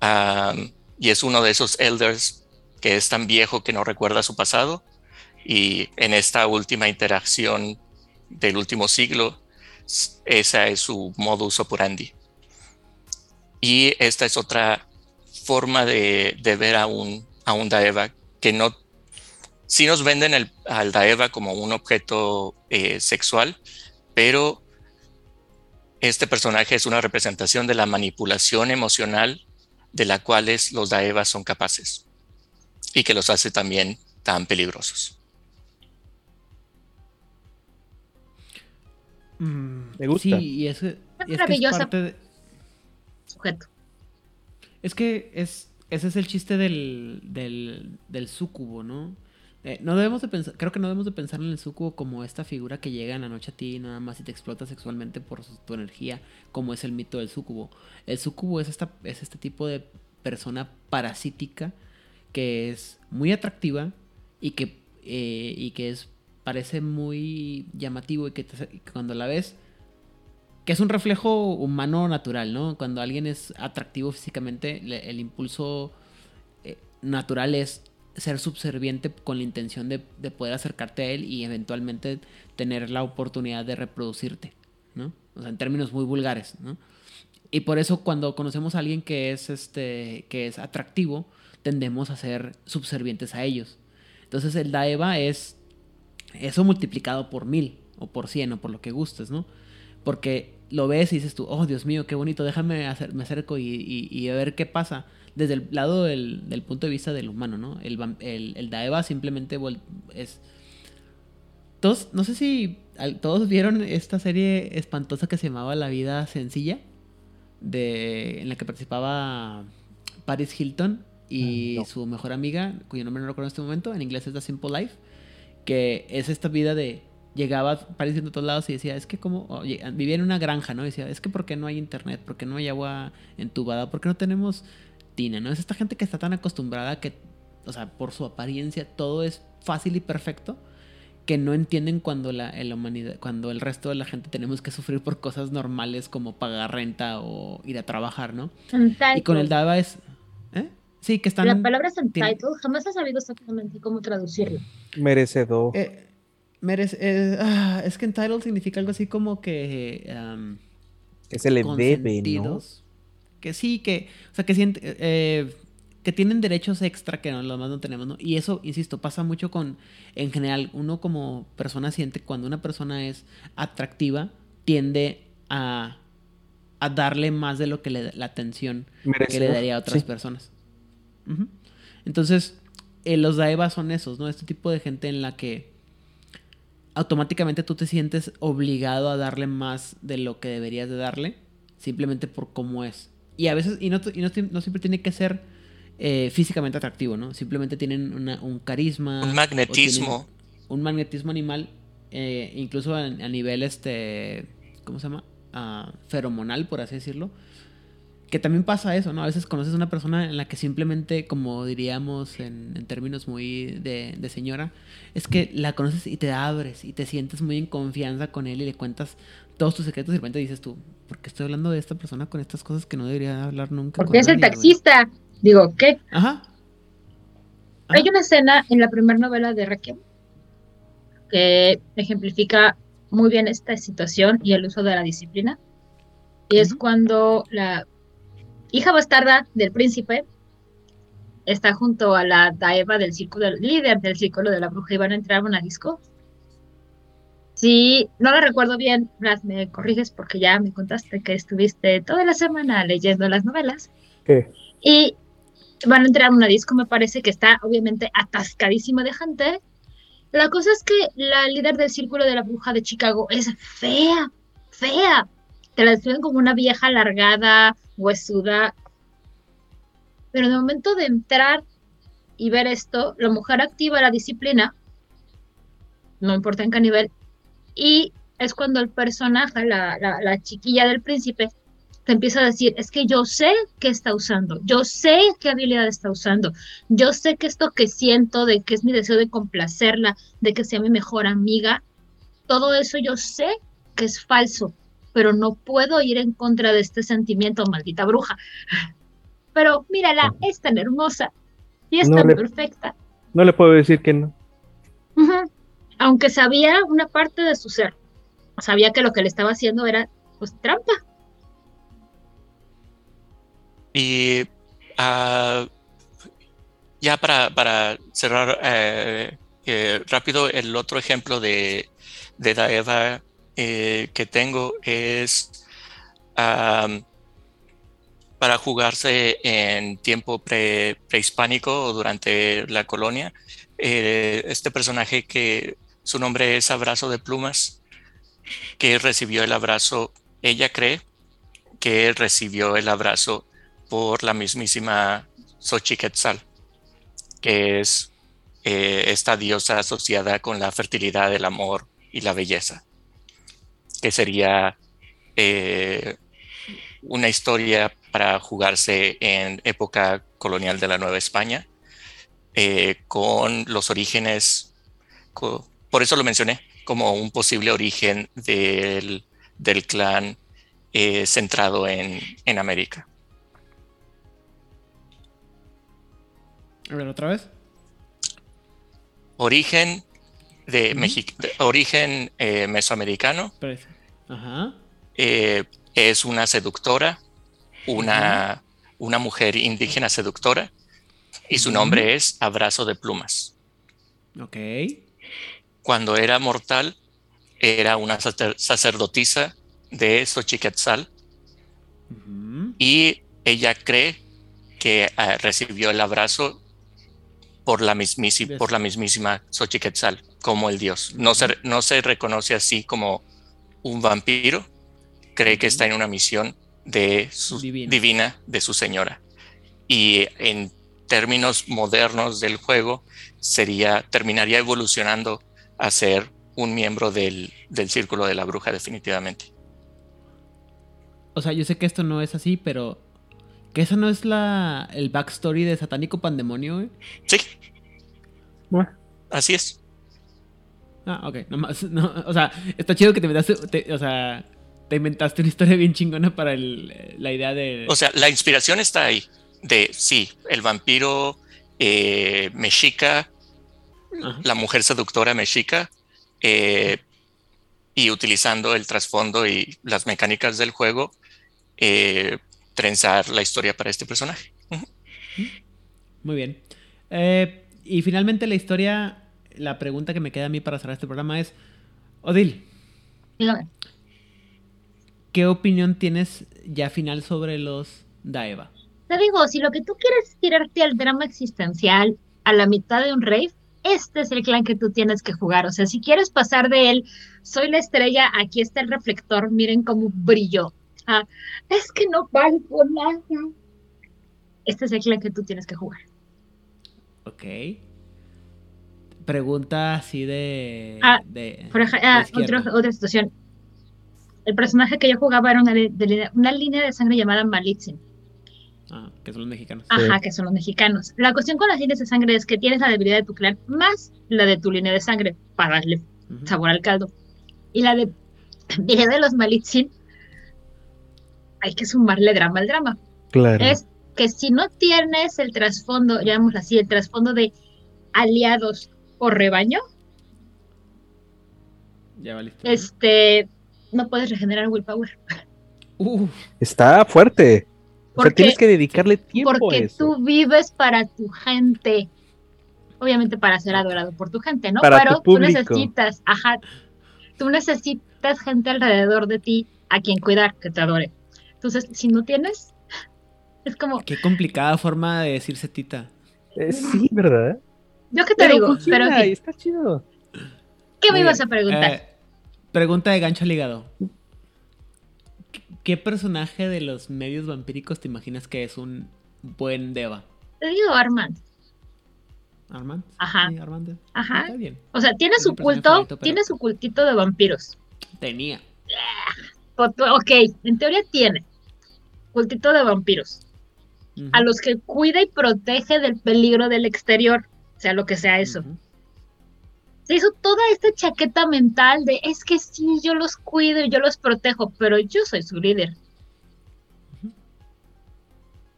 Ah, y es uno de esos elders que es tan viejo que no recuerda su pasado y en esta última interacción del último siglo, esa es su modus operandi. Y esta es otra forma de, de ver a un, a un Daeva que no, sí nos venden el, al Daeva como un objeto eh, sexual, pero este personaje es una representación de la manipulación emocional de la cual los Daevas son capaces y que los hace también tan peligrosos. Mm, Me gusta. Sí, y es, y es que es maravillosa. parte de- Es que es, ese es el chiste del, del, del súcubo, ¿no? Eh, no debemos de pensar, creo que no debemos de pensar en el súcubo como esta figura que llega en la noche a ti nada más y te explota sexualmente por su- tu energía, como es el mito del súcubo. El súcubo es, esta, es este tipo de persona parasítica que es muy atractiva y que, eh, y que es, parece muy llamativo y que, te- cuando la ves que es un reflejo humano natural, ¿no? Cuando alguien es atractivo físicamente, el impulso eh, natural es ser subserviente con la intención de, de poder acercarte a él y eventualmente tener la oportunidad de reproducirte, ¿no? O sea, en términos muy vulgares, ¿no? Y por eso cuando conocemos a alguien que es este que es atractivo, tendemos a ser subservientes a ellos. Entonces el Daeva es eso multiplicado por mil o por cien o por lo que gustes, ¿no? Porque lo ves y dices tú, oh Dios mío, qué bonito, déjame hacer, me acerco y, y- y a ver qué pasa. Desde el lado del, del punto de vista del humano, ¿no? El, el, el Daeva simplemente es... Todos, no sé si todos vieron esta serie espantosa que se llamaba La vida sencilla, de, en la que participaba Paris Hilton y Ah, no. su mejor amiga, cuyo nombre no recuerdo en este momento, en inglés es The Simple Life, que es esta vida de llegaba Paris en todos lados y decía, es que como, oye, vivía en una granja, ¿no? Y decía, es que ¿por qué no hay internet? ¿Por qué no hay agua entubada? ¿Por qué no tenemos tina? ¿No? Es esta gente que está tan acostumbrada que, o sea, por su apariencia todo es fácil y perfecto que no entienden cuando la, la humanidad, cuando el resto de la gente tenemos que sufrir por cosas normales como pagar renta o ir a trabajar, ¿no? Y con el Dava es, ¿eh? Sí, que están... La palabra es entitled, jamás he sabido exactamente cómo traducirlo. Merecedor. Eh, merece- eh, ah, es que entitled significa algo así como que... am, que se le debe, ¿no? Que sí, que, o sea, que siente, eh, que tienen derechos extra que no, los demás no tenemos, ¿no? Y eso, insisto, pasa mucho con, en general, uno como persona siente cuando una persona es atractiva, tiende a, a darle más de lo que le da la atención que le daría a otras sí. personas. Entonces, eh, los Daeva son esos, ¿no? Este tipo de gente en la que automáticamente tú te sientes obligado a darle más de lo que deberías de darle, simplemente por cómo es. Y a veces, y no, y no, no siempre tiene que ser eh, físicamente atractivo, ¿no? Simplemente tienen una- un carisma. Un magnetismo. Un magnetismo animal, eh, incluso a, a nivel, este, ¿cómo se llama? Ah, feromonal, por así decirlo. Que también pasa eso, ¿no? A veces conoces a una persona en la que simplemente, como diríamos en, en términos muy de, de señora, es que la conoces y te abres y te sientes muy en confianza con él y le cuentas todos tus secretos y de repente dices tú, ¿por qué estoy hablando de esta persona con estas cosas que no debería hablar nunca? Porque es el nadie, güey?" taxista. Digo, ¿qué? Ajá. Hay Ajá. una escena en la primera novela de Requiem que ejemplifica muy bien esta situación y el uso de la disciplina. Y es cuando la hija bastarda del príncipe está junto a la Daeva del círculo, líder del círculo de la bruja y van a entrar a una disco. Si no la recuerdo bien, Brad, me corriges porque ya me contaste que estuviste toda la semana leyendo las novelas. ¿Qué? Y van a entrar a una disco, me parece que está obviamente atascadísima de gente. La cosa es que la líder del círculo de la bruja de Chicago es fea, fea. Te la describen como una vieja alargada, huesuda. Pero en el momento de entrar y ver esto, la mujer activa la disciplina, no importa en qué nivel, y es cuando el personaje, la, la, la chiquilla del príncipe, te empieza a decir, es que yo sé qué está usando, yo sé qué habilidad está usando, yo sé que esto que siento, de que es mi deseo de complacerla, de que sea mi mejor amiga, todo eso yo sé que es falso, pero no puedo ir en contra de este sentimiento, maldita bruja. Pero mírala, es tan hermosa y es No tan le- perfecta. No le puedo decir que no. Aunque sabía una parte de su ser, sabía que lo que le estaba haciendo era pues trampa. Y ah, ya para, para cerrar eh, eh, rápido, el otro ejemplo de, de Daeva eh, que tengo es para jugarse en tiempo pre- prehispánico o durante la colonia. Eh, este personaje que su nombre es Abrazo de Plumas, que recibió el abrazo, ella cree que recibió el abrazo por la mismísima Xochiquetzal, que es eh, esta diosa asociada con la fertilidad, el amor y la belleza, que sería eh, una historia para jugarse en época colonial de la Nueva España, eh, con los orígenes, co- por eso lo mencioné, como un posible origen del, del clan eh, centrado en, en América. A ver, otra vez. Origen de, Ujú. Mexi- de origen eh, mesoamericano, es- Ajá. eh, es una seductora, una, una mujer indígena seductora, y su nombre es Abrazo de Plumas. Ok. Cuando era mortal, era una sacer- sacerdotisa de Xochiquetzal, y ella cree que ah, recibió el abrazo por la, mismísi- Des- por la mismísima Xochiquetzal, como el dios. No se, no se reconoce así como un vampiro, cree que está en una misión de su- Divina. divina de su señora. Y en términos modernos del juego, sería, terminaría evolucionando a ser un miembro del, del círculo de la bruja, definitivamente. O sea, yo sé que esto no es así, pero. ¿Que eso no es la el backstory de Satánico Pandemonio? Sí, Bueno, así es. Ah, ok. Nomás, <laughs> no, o sea, está chido que te inventaste. te- o sea, te inventaste una historia bien chingona para el- la idea de. O sea, la inspiración está ahí. De sí, el vampiro eh, mexica, Ajá. la mujer seductora mexica, eh, y utilizando el trasfondo y las mecánicas del juego, eh, trenzar la historia para este personaje. Muy bien. Y finalmente la historia, la pregunta que me queda a mí para cerrar este programa es, Odil. ¿qué opinión tienes ya final sobre los Daeva? Te digo, si lo que tú quieres es tirarte al drama existencial a la mitad de un rave, este es el clan que tú tienes que jugar. O sea, si quieres pasar de él, soy la estrella, aquí está el reflector, miren cómo brilló. Ah, es que no valgo nada. Este es el clan que tú tienes que jugar. Ok. Pregunta así de... Ah, de, Por ej- de ah, otro- otra situación. El personaje que yo jugaba era una, de- de línea- una línea de sangre llamada Malitzin. Ah, que son los mexicanos. Ajá, que son los mexicanos. La cuestión con las líneas de sangre es que tienes la debilidad de tu clan más la de tu línea de sangre para darle sabor al caldo. Y la de debilidad de los Malitzin, hay que sumarle drama al drama. claro. Es que si no tienes el trasfondo, llamémoslo así, el trasfondo de aliados o rebaño, Ya valiste. este, no puedes regenerar willpower. <laughs> Uh, Está fuerte. O sea, Porque- tienes que dedicarle tiempo a Porque eso. tú vives para tu gente. Obviamente para ser adorado por tu gente, ¿no? Para tu Pero tú necesitas, ajá, tú necesitas gente alrededor de ti a quien cuidar, que te adore. Entonces, si no tienes, es como, qué complicada forma de decirse tita. Eh, sí, ¿verdad? Yo qué te digo, funciona pero está chido. ¿qué me ibas a preguntar? Eh, pregunta de gancho ligado. ¿Qué personaje de los medios vampíricos te imaginas que es un buen Deva? te digo, Armand, ¿Armand? Ajá. Sí, Armand. ajá. Está bien. O sea, tiene su culto, favorito, pero- tiene su cultito de vampiros. Tenía. O- Ok, en teoría tiene cultito de vampiros. A los que cuida y protege del peligro del exterior, sea lo que sea eso. Se hizo toda esta chaqueta mental de es que sí, yo los cuido y yo los protejo, pero yo soy su líder.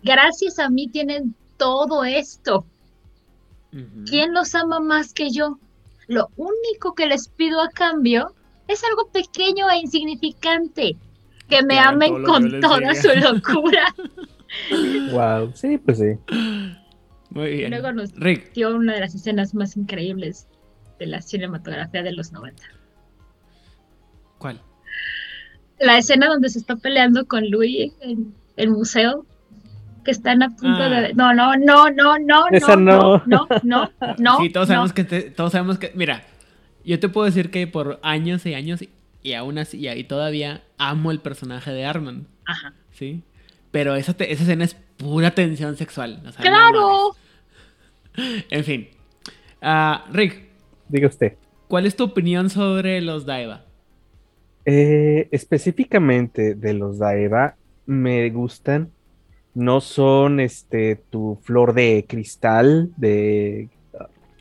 Gracias a mí tienen todo esto. ¿Quién los ama más que yo? Lo único que les pido a cambio es algo pequeño e insignificante. Que me amen con toda su locura. <laughs> Wow. Sí, pues sí. Muy bien. Luego nos Rick, dio una de las escenas más increíbles de la cinematografía de los 90. ¿Cuál? La escena donde se está peleando con Louis en el museo, que están a punto Ah. de... No, no, no, no, no, Esa no, no. no, no, sí, todos no. sabemos que te- todos sabemos que, mira, yo te puedo decir que por años y años y aún así y todavía amo el personaje de Armand, Ajá. ¿sí? Pero esa, te- esa escena es pura tensión sexual. o sea, no ¡Claro! En fin. Ah, Rick, Diga usted. ¿cuál es tu opinión sobre los Daeva? Eh, específicamente de los Daeva, me gustan. No son este tu flor de cristal, de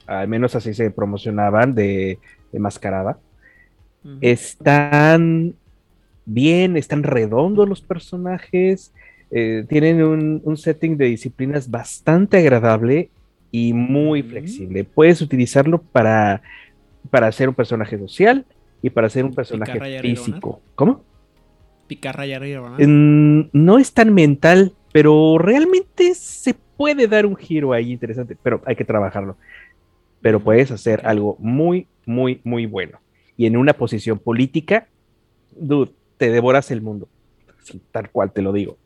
al menos así se promocionaban, de, de mascarada. Están bien, están redondos los personajes, eh, tienen un, un setting de disciplinas bastante agradable y muy flexible. Puedes utilizarlo para, para hacer un personaje social y para hacer un personaje Picarra físico. ¿Cómo? Picarra y arriba. Mm, no es tan mental, pero realmente se puede dar un giro ahí interesante, pero hay que trabajarlo. Pero puedes hacer algo muy, muy, muy bueno. Y en una posición política, dude, te devoras el mundo. Sí, tal cual te lo digo.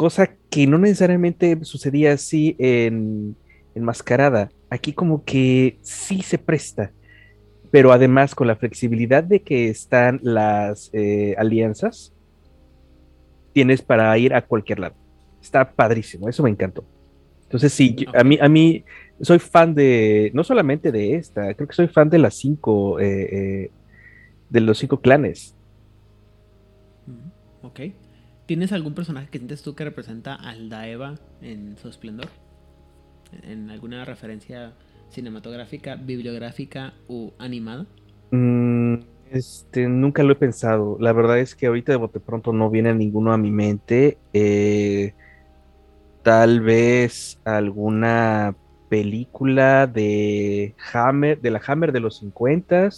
Cosa que no necesariamente sucedía así en, en Mascarada. Aquí como que sí se presta. Pero además con la flexibilidad de que están las eh, alianzas, tienes para ir a cualquier lado. Está padrísimo, eso me encantó. Entonces sí, a mí, a mí soy fan de, no solamente de esta, creo que soy fan de las cinco, eh, eh, de los cinco clanes. Ok. ¿Tienes algún personaje que sientes tú que representa al Daeva en su esplendor? ¿En alguna referencia cinematográfica, bibliográfica u animada? Mm, este, nunca lo he pensado. La verdad es que ahorita de bote pronto no viene ninguno a mi mente. Eh, tal vez alguna película de Hammer, de la Hammer de los 50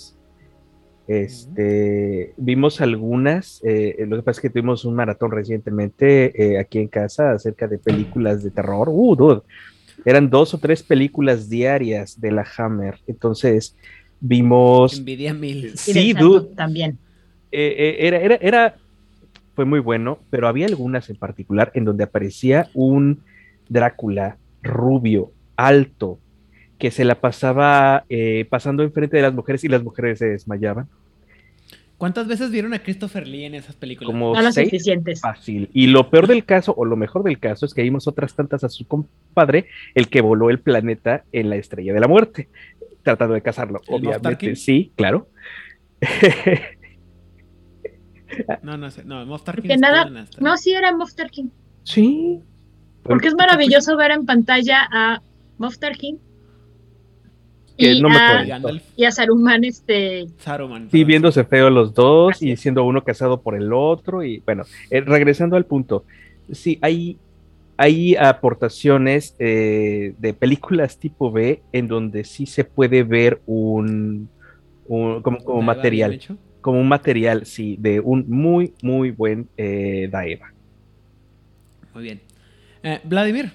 Este, vimos algunas, eh, lo que pasa es que tuvimos un maratón recientemente eh, aquí en casa acerca de películas de terror. Uh, dude, eran dos o tres películas diarias de la Hammer. Entonces, vimos Envidia mil. Sí, dude. También. eh, eh, era, era, era, fue muy bueno, pero había algunas en particular en donde aparecía un Drácula rubio, alto, que se la pasaba eh, pasando enfrente de las mujeres y las mujeres se desmayaban. ¿Cuántas veces vieron a Christopher Lee en esas películas? Como No las seis, suficientes. fácil. Y lo peor del caso, o lo mejor del caso, es que vimos otras tantas a su compadre, el que voló el planeta en la estrella de la muerte, tratando de cazarlo. ¿El Moff Obviamente, sí, claro. <laughs> No, no sé. No, Moff Tarkin Porque nada-. No, sí era Moff Tarkin. sí. Porque es maravilloso ver en pantalla a Moff Tarkin Que y, no me a, acuerdo. Gandalf, y a Saruman, este, Saruman. Sí, viéndose feo los dos Así y siendo uno casado por el otro. Y bueno, eh, regresando al punto, sí, hay, hay aportaciones eh, de películas tipo B en donde sí se puede ver un, un- como, material, como un material, sí, de un muy, muy buen eh, Daeva. Muy bien. Eh, Vladimir,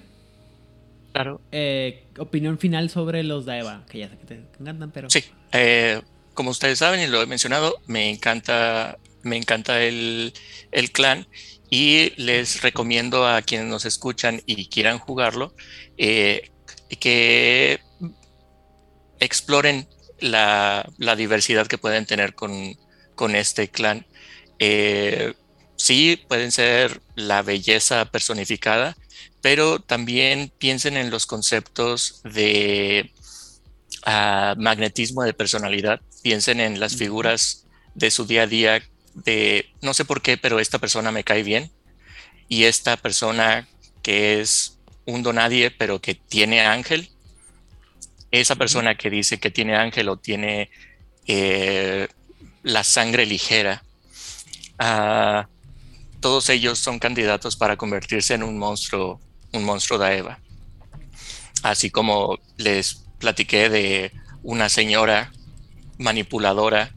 Claro. eh, opinión final sobre los Daeva, que ya sé que te encantan, pero... Sí, eh, como ustedes saben y lo he mencionado, me encanta, me encanta el, el clan y les recomiendo a quienes nos escuchan y quieran jugarlo eh, que exploren la, la diversidad que pueden tener con, con este clan. Eh, sí, pueden ser la belleza personificada, pero también piensen en los conceptos de ah, magnetismo de personalidad. Piensen en las figuras de su día a día de no sé por qué, pero esta persona me cae bien. Y esta persona que es un donadie, pero que tiene ángel, esa persona que dice que tiene ángel o tiene eh, la sangre ligera, ah, todos ellos son candidatos para convertirse en un monstruo, un monstruo Daeva. Así como les platiqué de una señora manipuladora,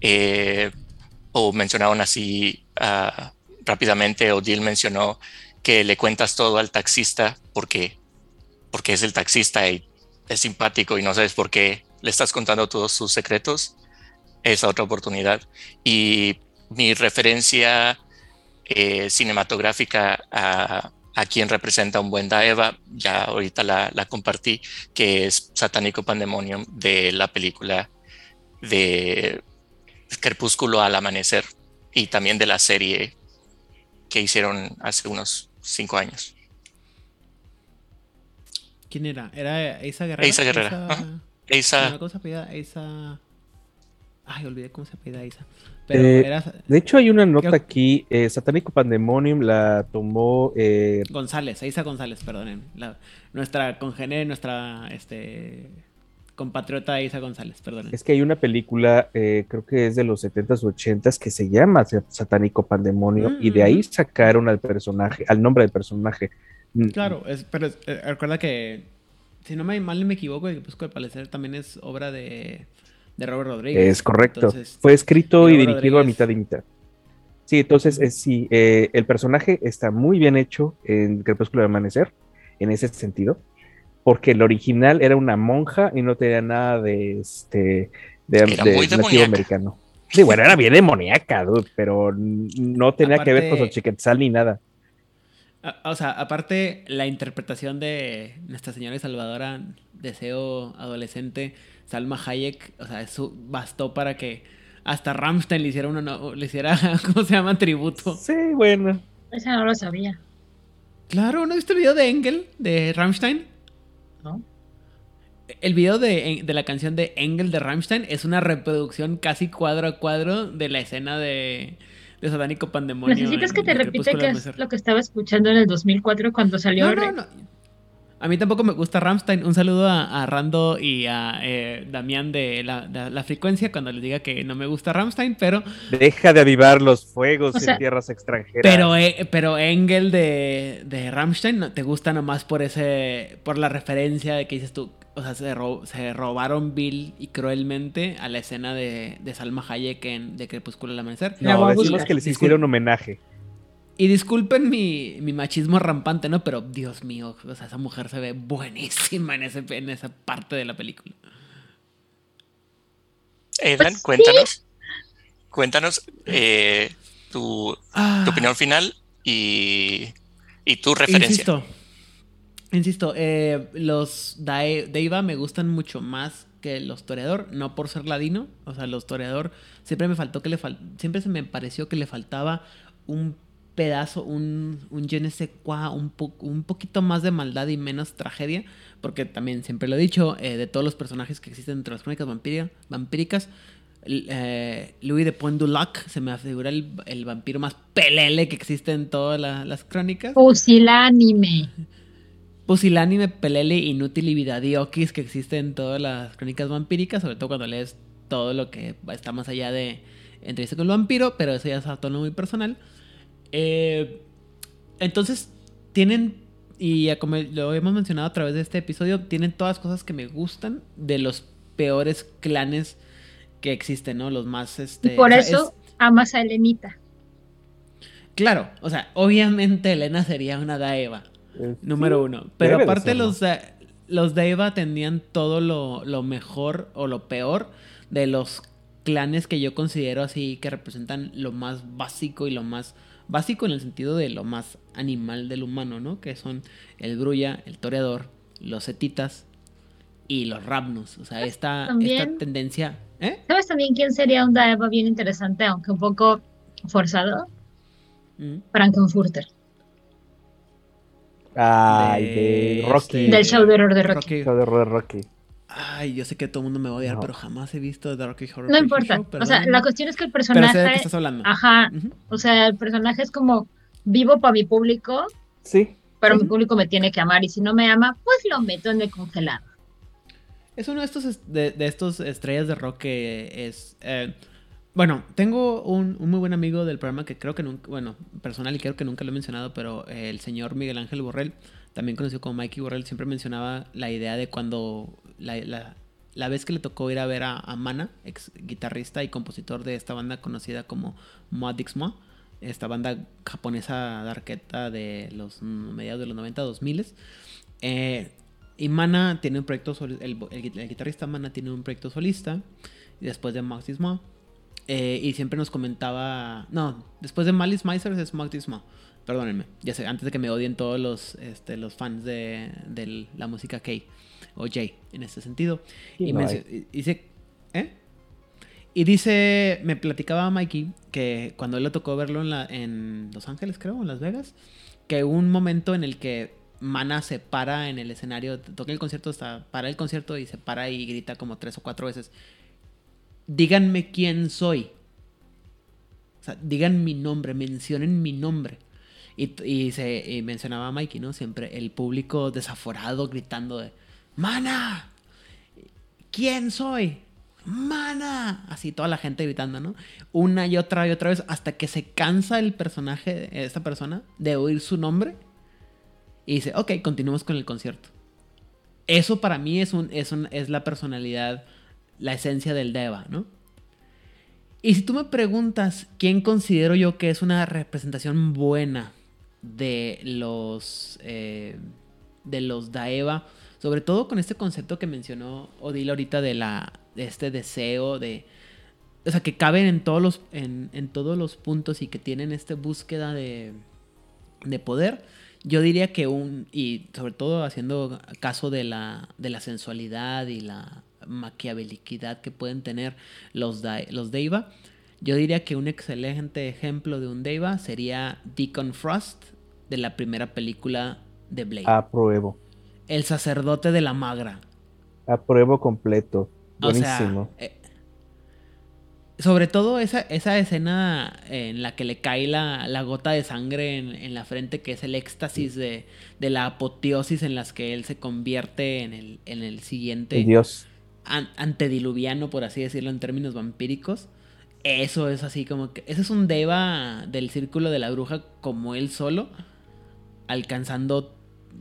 eh, o mencionaron así ah, rápidamente, Odil mencionó que le cuentas todo al taxista porque, porque es el taxista y es simpático y no sabes por qué le estás contando todos sus secretos, esa otra oportunidad. Y mi referencia eh, cinematográfica a, a, quien representa un buen Daeva, ya ahorita la, la, compartí, que es Satánico Pandemonium de la película de Crepúsculo al Amanecer y también de la serie que hicieron hace unos cinco años. ¿Quién era? ¿Era Eisa Guerrera? Eisa Guerrera. Eisa... Ay, olvidé cómo se apellida Eisa. Pero Eh, era... De hecho, hay una nota Creo- aquí. eh, Satánico Pandemonium la tomó. eh, González, Eisa González, perdonen. La- nuestra congénere, nuestra este, compatriota Eisa González, perdonen. es que hay una película, eh, creo que es de los 70s o 80s, que se llama Sa- Satánico Pandemonium. Y de ahí Mm. sacaron al personaje, al nombre del personaje. Mm, Claro, es, pero es- eh, recuerda que, si no me mal me equivoco, Crepúsculo al parecer también es obra de, de Robert Rodríguez. Es correcto. Entonces, Fue escrito y dirigido a mitad y mitad. Sí, entonces eh, sí, eh, el personaje está muy bien hecho en Crepúsculo de Amanecer, en ese sentido, porque el original era una monja y no tenía nada de este de, de nativo americano. Sí, bueno, era bien demoníaca, dude, pero no tenía que ver con Aparte- Xochiquetzal ni nada. a- o sea, aparte la interpretación de Nuestra Señora y Salvadora, Deseo Adolescente, Salma Hayek, o sea, eso bastó para que hasta Rammstein le hiciera una, no- le hiciera, <laughs> ¿cómo se llama? Tributo. Sí, bueno. Esa no lo sabía, Claro, ¿no viste el video de Engel, de Rammstein? ¿no? El video de, de la canción de Engel de Rammstein es una reproducción casi cuadro a cuadro de la escena de, de Satánico Pandemonio. Necesitas en- que te repite al es lo que estaba escuchando en el 2004 cuando salió. No, no, no. A mí tampoco me gusta Rammstein. Un saludo a, a Rando y a eh, Damián de la, de la frecuencia cuando les diga que no me gusta Rammstein, pero, Deja de avivar los fuegos O sea, en tierras extranjeras. pero, eh, pero Engel de, de Rammstein no- te gusta nomás por ese por la referencia de que dices tú. O sea, se, ro- se robaron vil y cruelmente a la escena de, de Salma Hayek en De Crepúsculo al Amanecer. No, decimos que les hicieron homenaje. Y disculpen mi, mi machismo rampante, ¿no? Pero Dios mío, o sea, esa mujer se ve buenísima en, ese, en esa parte de la película. Aidan, Pues sí. cuéntanos. Cuéntanos eh, tu, Ah, tu opinión final y, y tu referencia. Insisto, insisto, eh, los Dae- Deiva me gustan mucho más que los Toreador, no por ser ladino, o sea, los Toreador siempre me faltó que le fal- siempre se me pareció que le faltaba un pedazo, un, un je ne sais quoi, un, po- un poquito más de maldad y menos tragedia, porque también siempre lo he dicho, eh, de todos los personajes que existen entre las crónicas vampíricas, eh, Louis de Point du Lac se me figura el, el vampiro más pelele que existe en todas la- las crónicas. Pusilánime. Pusilánime, pelele, inútil y vidadiokis que existe en todas las crónicas vampíricas, sobre todo cuando lees todo lo que está más allá de entrevista con el vampiro, pero eso ya es a tono muy personal. Eh, entonces, tienen, y ya como lo hemos mencionado a través de este episodio, tienen todas las cosas que me gustan de los peores clanes que existen, ¿no? Los más, Y este... por o sea, eso amas a Elenita. es- claro, o sea, obviamente Elena sería una Daeva. Eh, Número sí, uno. Pero de aparte los de, los de Eva tenían todo lo, lo mejor o lo peor de los clanes que yo considero así que representan lo más básico y lo más básico en el sentido de lo más animal del humano, ¿no? Que son el grulla, el toreador, los setitas y los rabnos. O sea, esta, También. esta tendencia... ¿Eh? ¿Sabes también quién sería un Daeva bien interesante, aunque un poco forzado? Mm. Frankenfurter. Ay, De de Rocky. este- Del show de horror de Rocky. Rocky. Show de horror de Rocky. Ay, yo sé que todo el mundo me va a odiar, No. pero jamás he visto Rocky Horror No Picture importa. Show, O sea, la cuestión es que el Pero sé de qué personaje. estás hablando. Ajá. O sea, el personaje es como vivo para mi público, Sí. pero mi público me tiene que amar. Y si no me ama, pues lo meto en el congelado. Es uno de estos, es- de, de estos estrellas de rock que es... eh, bueno, tengo un, un muy buen amigo del programa que creo que nunca, bueno, personal y creo que nunca lo he mencionado, pero eh, el señor Miguel Ángel Borrell, también conocido como Mikey Borrell, siempre mencionaba la idea de cuando la, la- vez que le tocó ir a ver a, a Mana, ex guitarrista y compositor de esta banda conocida como Moa Dixmoa, esta banda japonesa darketa de los mediados de los 90, 2000 eh, y Mana tiene un proyecto el, el gui- el guitarrista Mana tiene un proyecto solista después de Disma. Eh, y siempre nos comentaba. No, después de Malice Miser es Max Disma. Perdónenme, ya sé, antes de que me odien todos los, este, los fans de, de la música K o J en este sentido. Sí, y no dice. ¿Eh? Y dice, me platicaba Mikey que cuando él le tocó verlo en, la, en Los Ángeles, creo, en Las Vegas, que un momento en el que Mana se para en el escenario, toca el concierto, hasta para el concierto y se para y grita como tres o cuatro veces. Díganme quién soy. O sea, digan mi nombre, mencionen mi nombre. Y, y se y mencionaba a Mikey, ¿no? Siempre el público desaforado gritando de ¡Mana! ¿Quién soy? ¡Mana! Así toda la gente gritando, ¿no? Una y otra y otra vez hasta que se cansa el personaje, esta persona, de oír su nombre y dice, ok, continuemos con el concierto. Eso para mí es, un, es, un- es la personalidad, la esencia del Deva, ¿no? Y si tú me preguntas quién considero yo que es una representación buena de los eh, de los Daeva, sobre todo con este concepto que mencionó Odile ahorita de la de este deseo de o sea que caben en todos los en, en todos los puntos y que tienen esta búsqueda de de poder. Yo diría que un, y sobre todo haciendo caso de la, de la sensualidad y la maquiaveliquidad que pueden tener los, Dai- los Deiva, yo diría que un excelente ejemplo de un Deiva sería Deacon Frost de la primera película de Blade. Apruebo. El sacerdote de la magra. Apruebo completo. O sea, Buenísimo. eh, sobre todo esa, esa escena en la que le cae la, la gota de sangre en, en la frente, que es el éxtasis de, de la apoteosis en las que él se convierte en el, en el siguiente Dios. an- antediluviano, por así decirlo, en términos vampíricos. Eso es así como que. Ese es un Deva del círculo de la bruja como él solo. Alcanzando.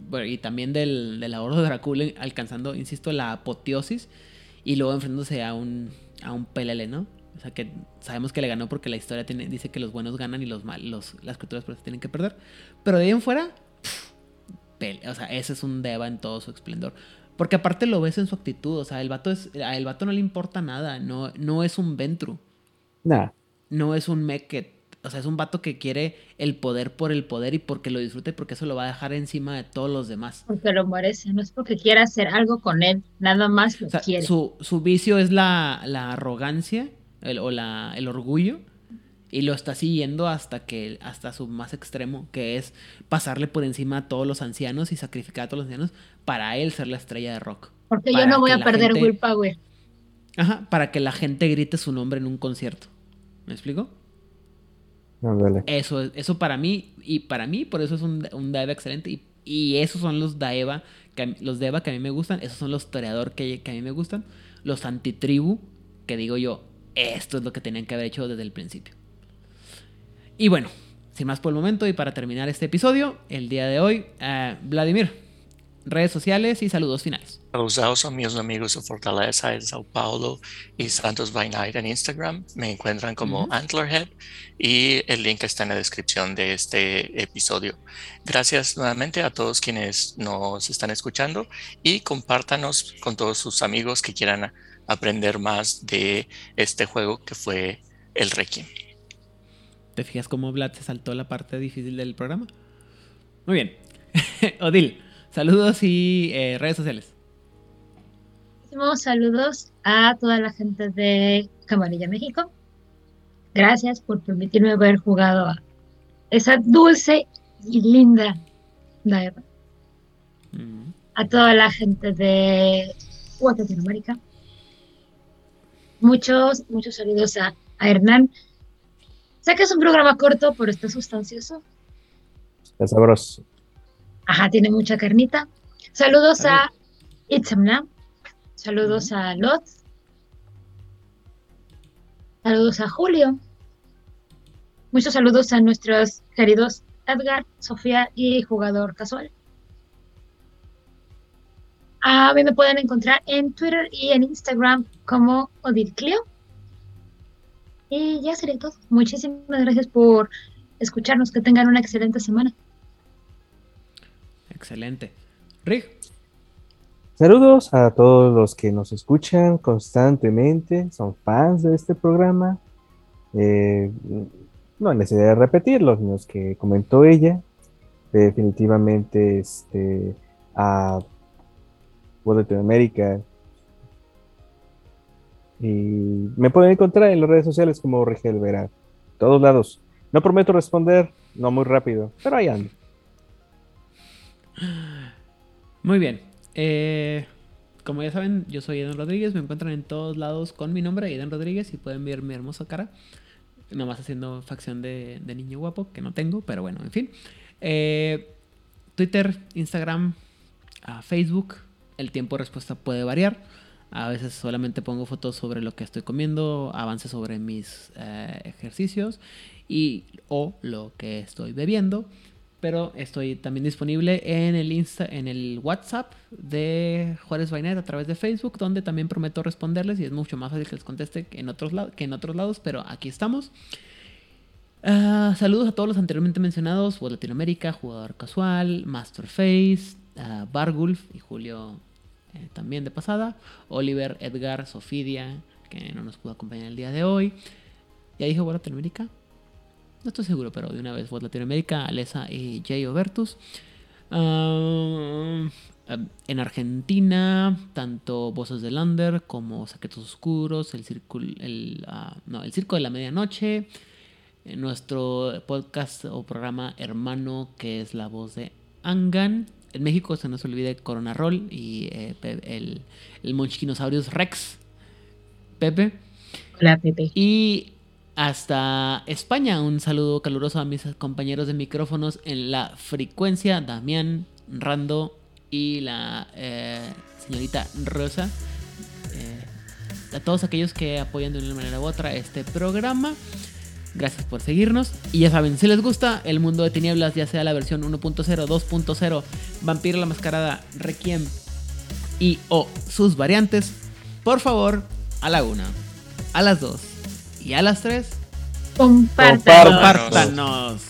Bueno, y también del, de la Oro de Drácula, alcanzando, insisto, la apoteosis. Y luego enfrentándose a un, a un pelele, ¿no? O sea que sabemos que le ganó porque la historia tiene, dice que los buenos ganan y los mal, los, las criaturas pues, tienen que perder. Pero de ahí en fuera, pff, pele- o sea, ese es un Deva en todo su esplendor. Porque aparte lo ves en su actitud, o sea, el vato, es, a el vato no le importa nada, no, no es un Ventru, Nah. no es un Meket. O sea, es un vato que quiere el poder por el poder y porque lo disfruta y porque eso lo va a dejar encima de todos los demás. Porque lo merece, no es porque quiera hacer algo con él, nada más lo O sea, quiere. su, su vicio es la, la arrogancia el- o la, el orgullo y lo está siguiendo hasta que hasta su más extremo, que es pasarle por encima a todos los ancianos y sacrificar a todos los ancianos para él ser la estrella de rock. Porque yo no voy a perder gente- willpower. Ajá, para que la gente grite su nombre en un concierto. ¿Me explico? Eso, es- eso para mí, y para mí, por eso es un, Daeva excelente. Y, esos son los Daeva, que los Daeva que a mí me gustan, esos son los toreador que, que a mí me gustan, los antitribu, que digo yo, esto es lo que tenían que haber hecho desde el principio. Y bueno, sin más por el momento, y para terminar este episodio, el día de hoy, eh, Vladimir, redes sociales y saludos finales. Saludos a mis amigos de Fortaleza de Sao Paulo y Santos by Night en Instagram. Me encuentran como. Antlerhead y el link está en la descripción de este episodio. Gracias nuevamente a todos quienes nos están escuchando y compártanos con todos sus amigos que quieran aprender más de este juego que fue el Requiem. ¿Te fijas cómo Vlad se saltó la parte difícil del programa? Muy bien. <laughs> Odil, saludos y eh, redes sociales. Muchísimos saludos a toda la gente de Camarilla México. Gracias por permitirme haber jugado a esa dulce y linda Daeva. Mm. A toda la gente de Latinoamérica. Muchos, muchos saludos a, a Hernán. Sé que es un programa corto, pero está sustancioso. Está sabroso. Ajá, tiene mucha carnita. Saludos a Itzamna. Saludos a Lot. Saludos a Julio. Muchos saludos a nuestros queridos Edgar, Sofía y jugador casual. A mí me pueden encontrar en Twitter y en Instagram como Odil Clio. Y ya sería todo. Muchísimas gracias por escucharnos. Que tengan una excelente semana. Excelente. Rig, Saludos a todos los que nos escuchan constantemente, son fans de este programa. Eh, no necesidad de repetir los que comentó ella. Definitivamente este, a Voz Latinoamérica. Y me pueden encontrar en las redes sociales como Rigel Vera. Todos lados. No prometo responder, no muy rápido, pero ahí ando. Muy bien. Eh, como ya saben, yo soy Eden Rodríguez. Me encuentran en todos lados con mi nombre, Eden Rodríguez, y pueden ver mi hermosa cara. Nomás haciendo facción de, niño guapo, que no tengo, pero bueno, en fin. Eh, Twitter, Instagram, ah, Facebook. El tiempo de respuesta puede variar. A veces solamente pongo fotos sobre lo que estoy comiendo, avances sobre mis eh, ejercicios y o lo que estoy bebiendo. Pero estoy también disponible en el Insta, en el WhatsApp de Juárez Bainet a través de Facebook, donde también prometo responderles y es mucho más fácil que les conteste que en otros, que en otros lados, pero aquí estamos. Ah, saludos a todos los anteriormente mencionados, World Latinoamérica, Jugador Casual, Masterface, uh, Bargulf y Julio eh, también de pasada, Oliver, Edgar, Sofidia, que no nos pudo acompañar el día de hoy. ¿Ya dije World Latinoamérica? No estoy seguro, pero de una vez Voz Latinoamérica, Alesa y Jay Obertus. Ah, en Argentina, tanto Voces de Lander como Secretos Oscuros, el, círculo, el, ah, no, el Circo de la Medianoche, en nuestro podcast o programa hermano que es la voz de Angan. En México se nos olvide Corona Roll y eh, el, el Rex. Pepe. Hola, Pepe. Y hasta España. Un saludo caluroso a mis compañeros de micrófonos en la frecuencia, Damián, Rando y la eh, señorita Rosa. Eh, a todos aquellos que apoyan de una manera u otra este programa. Gracias por seguirnos. Y ya saben, si les gusta el mundo de tinieblas, ya sea la versión 1.0, 2.0, Vampiro la Mascarada, Requiem y o sus variantes, por favor, a la una, a las dos y a las 3, Compártanos. compártanos.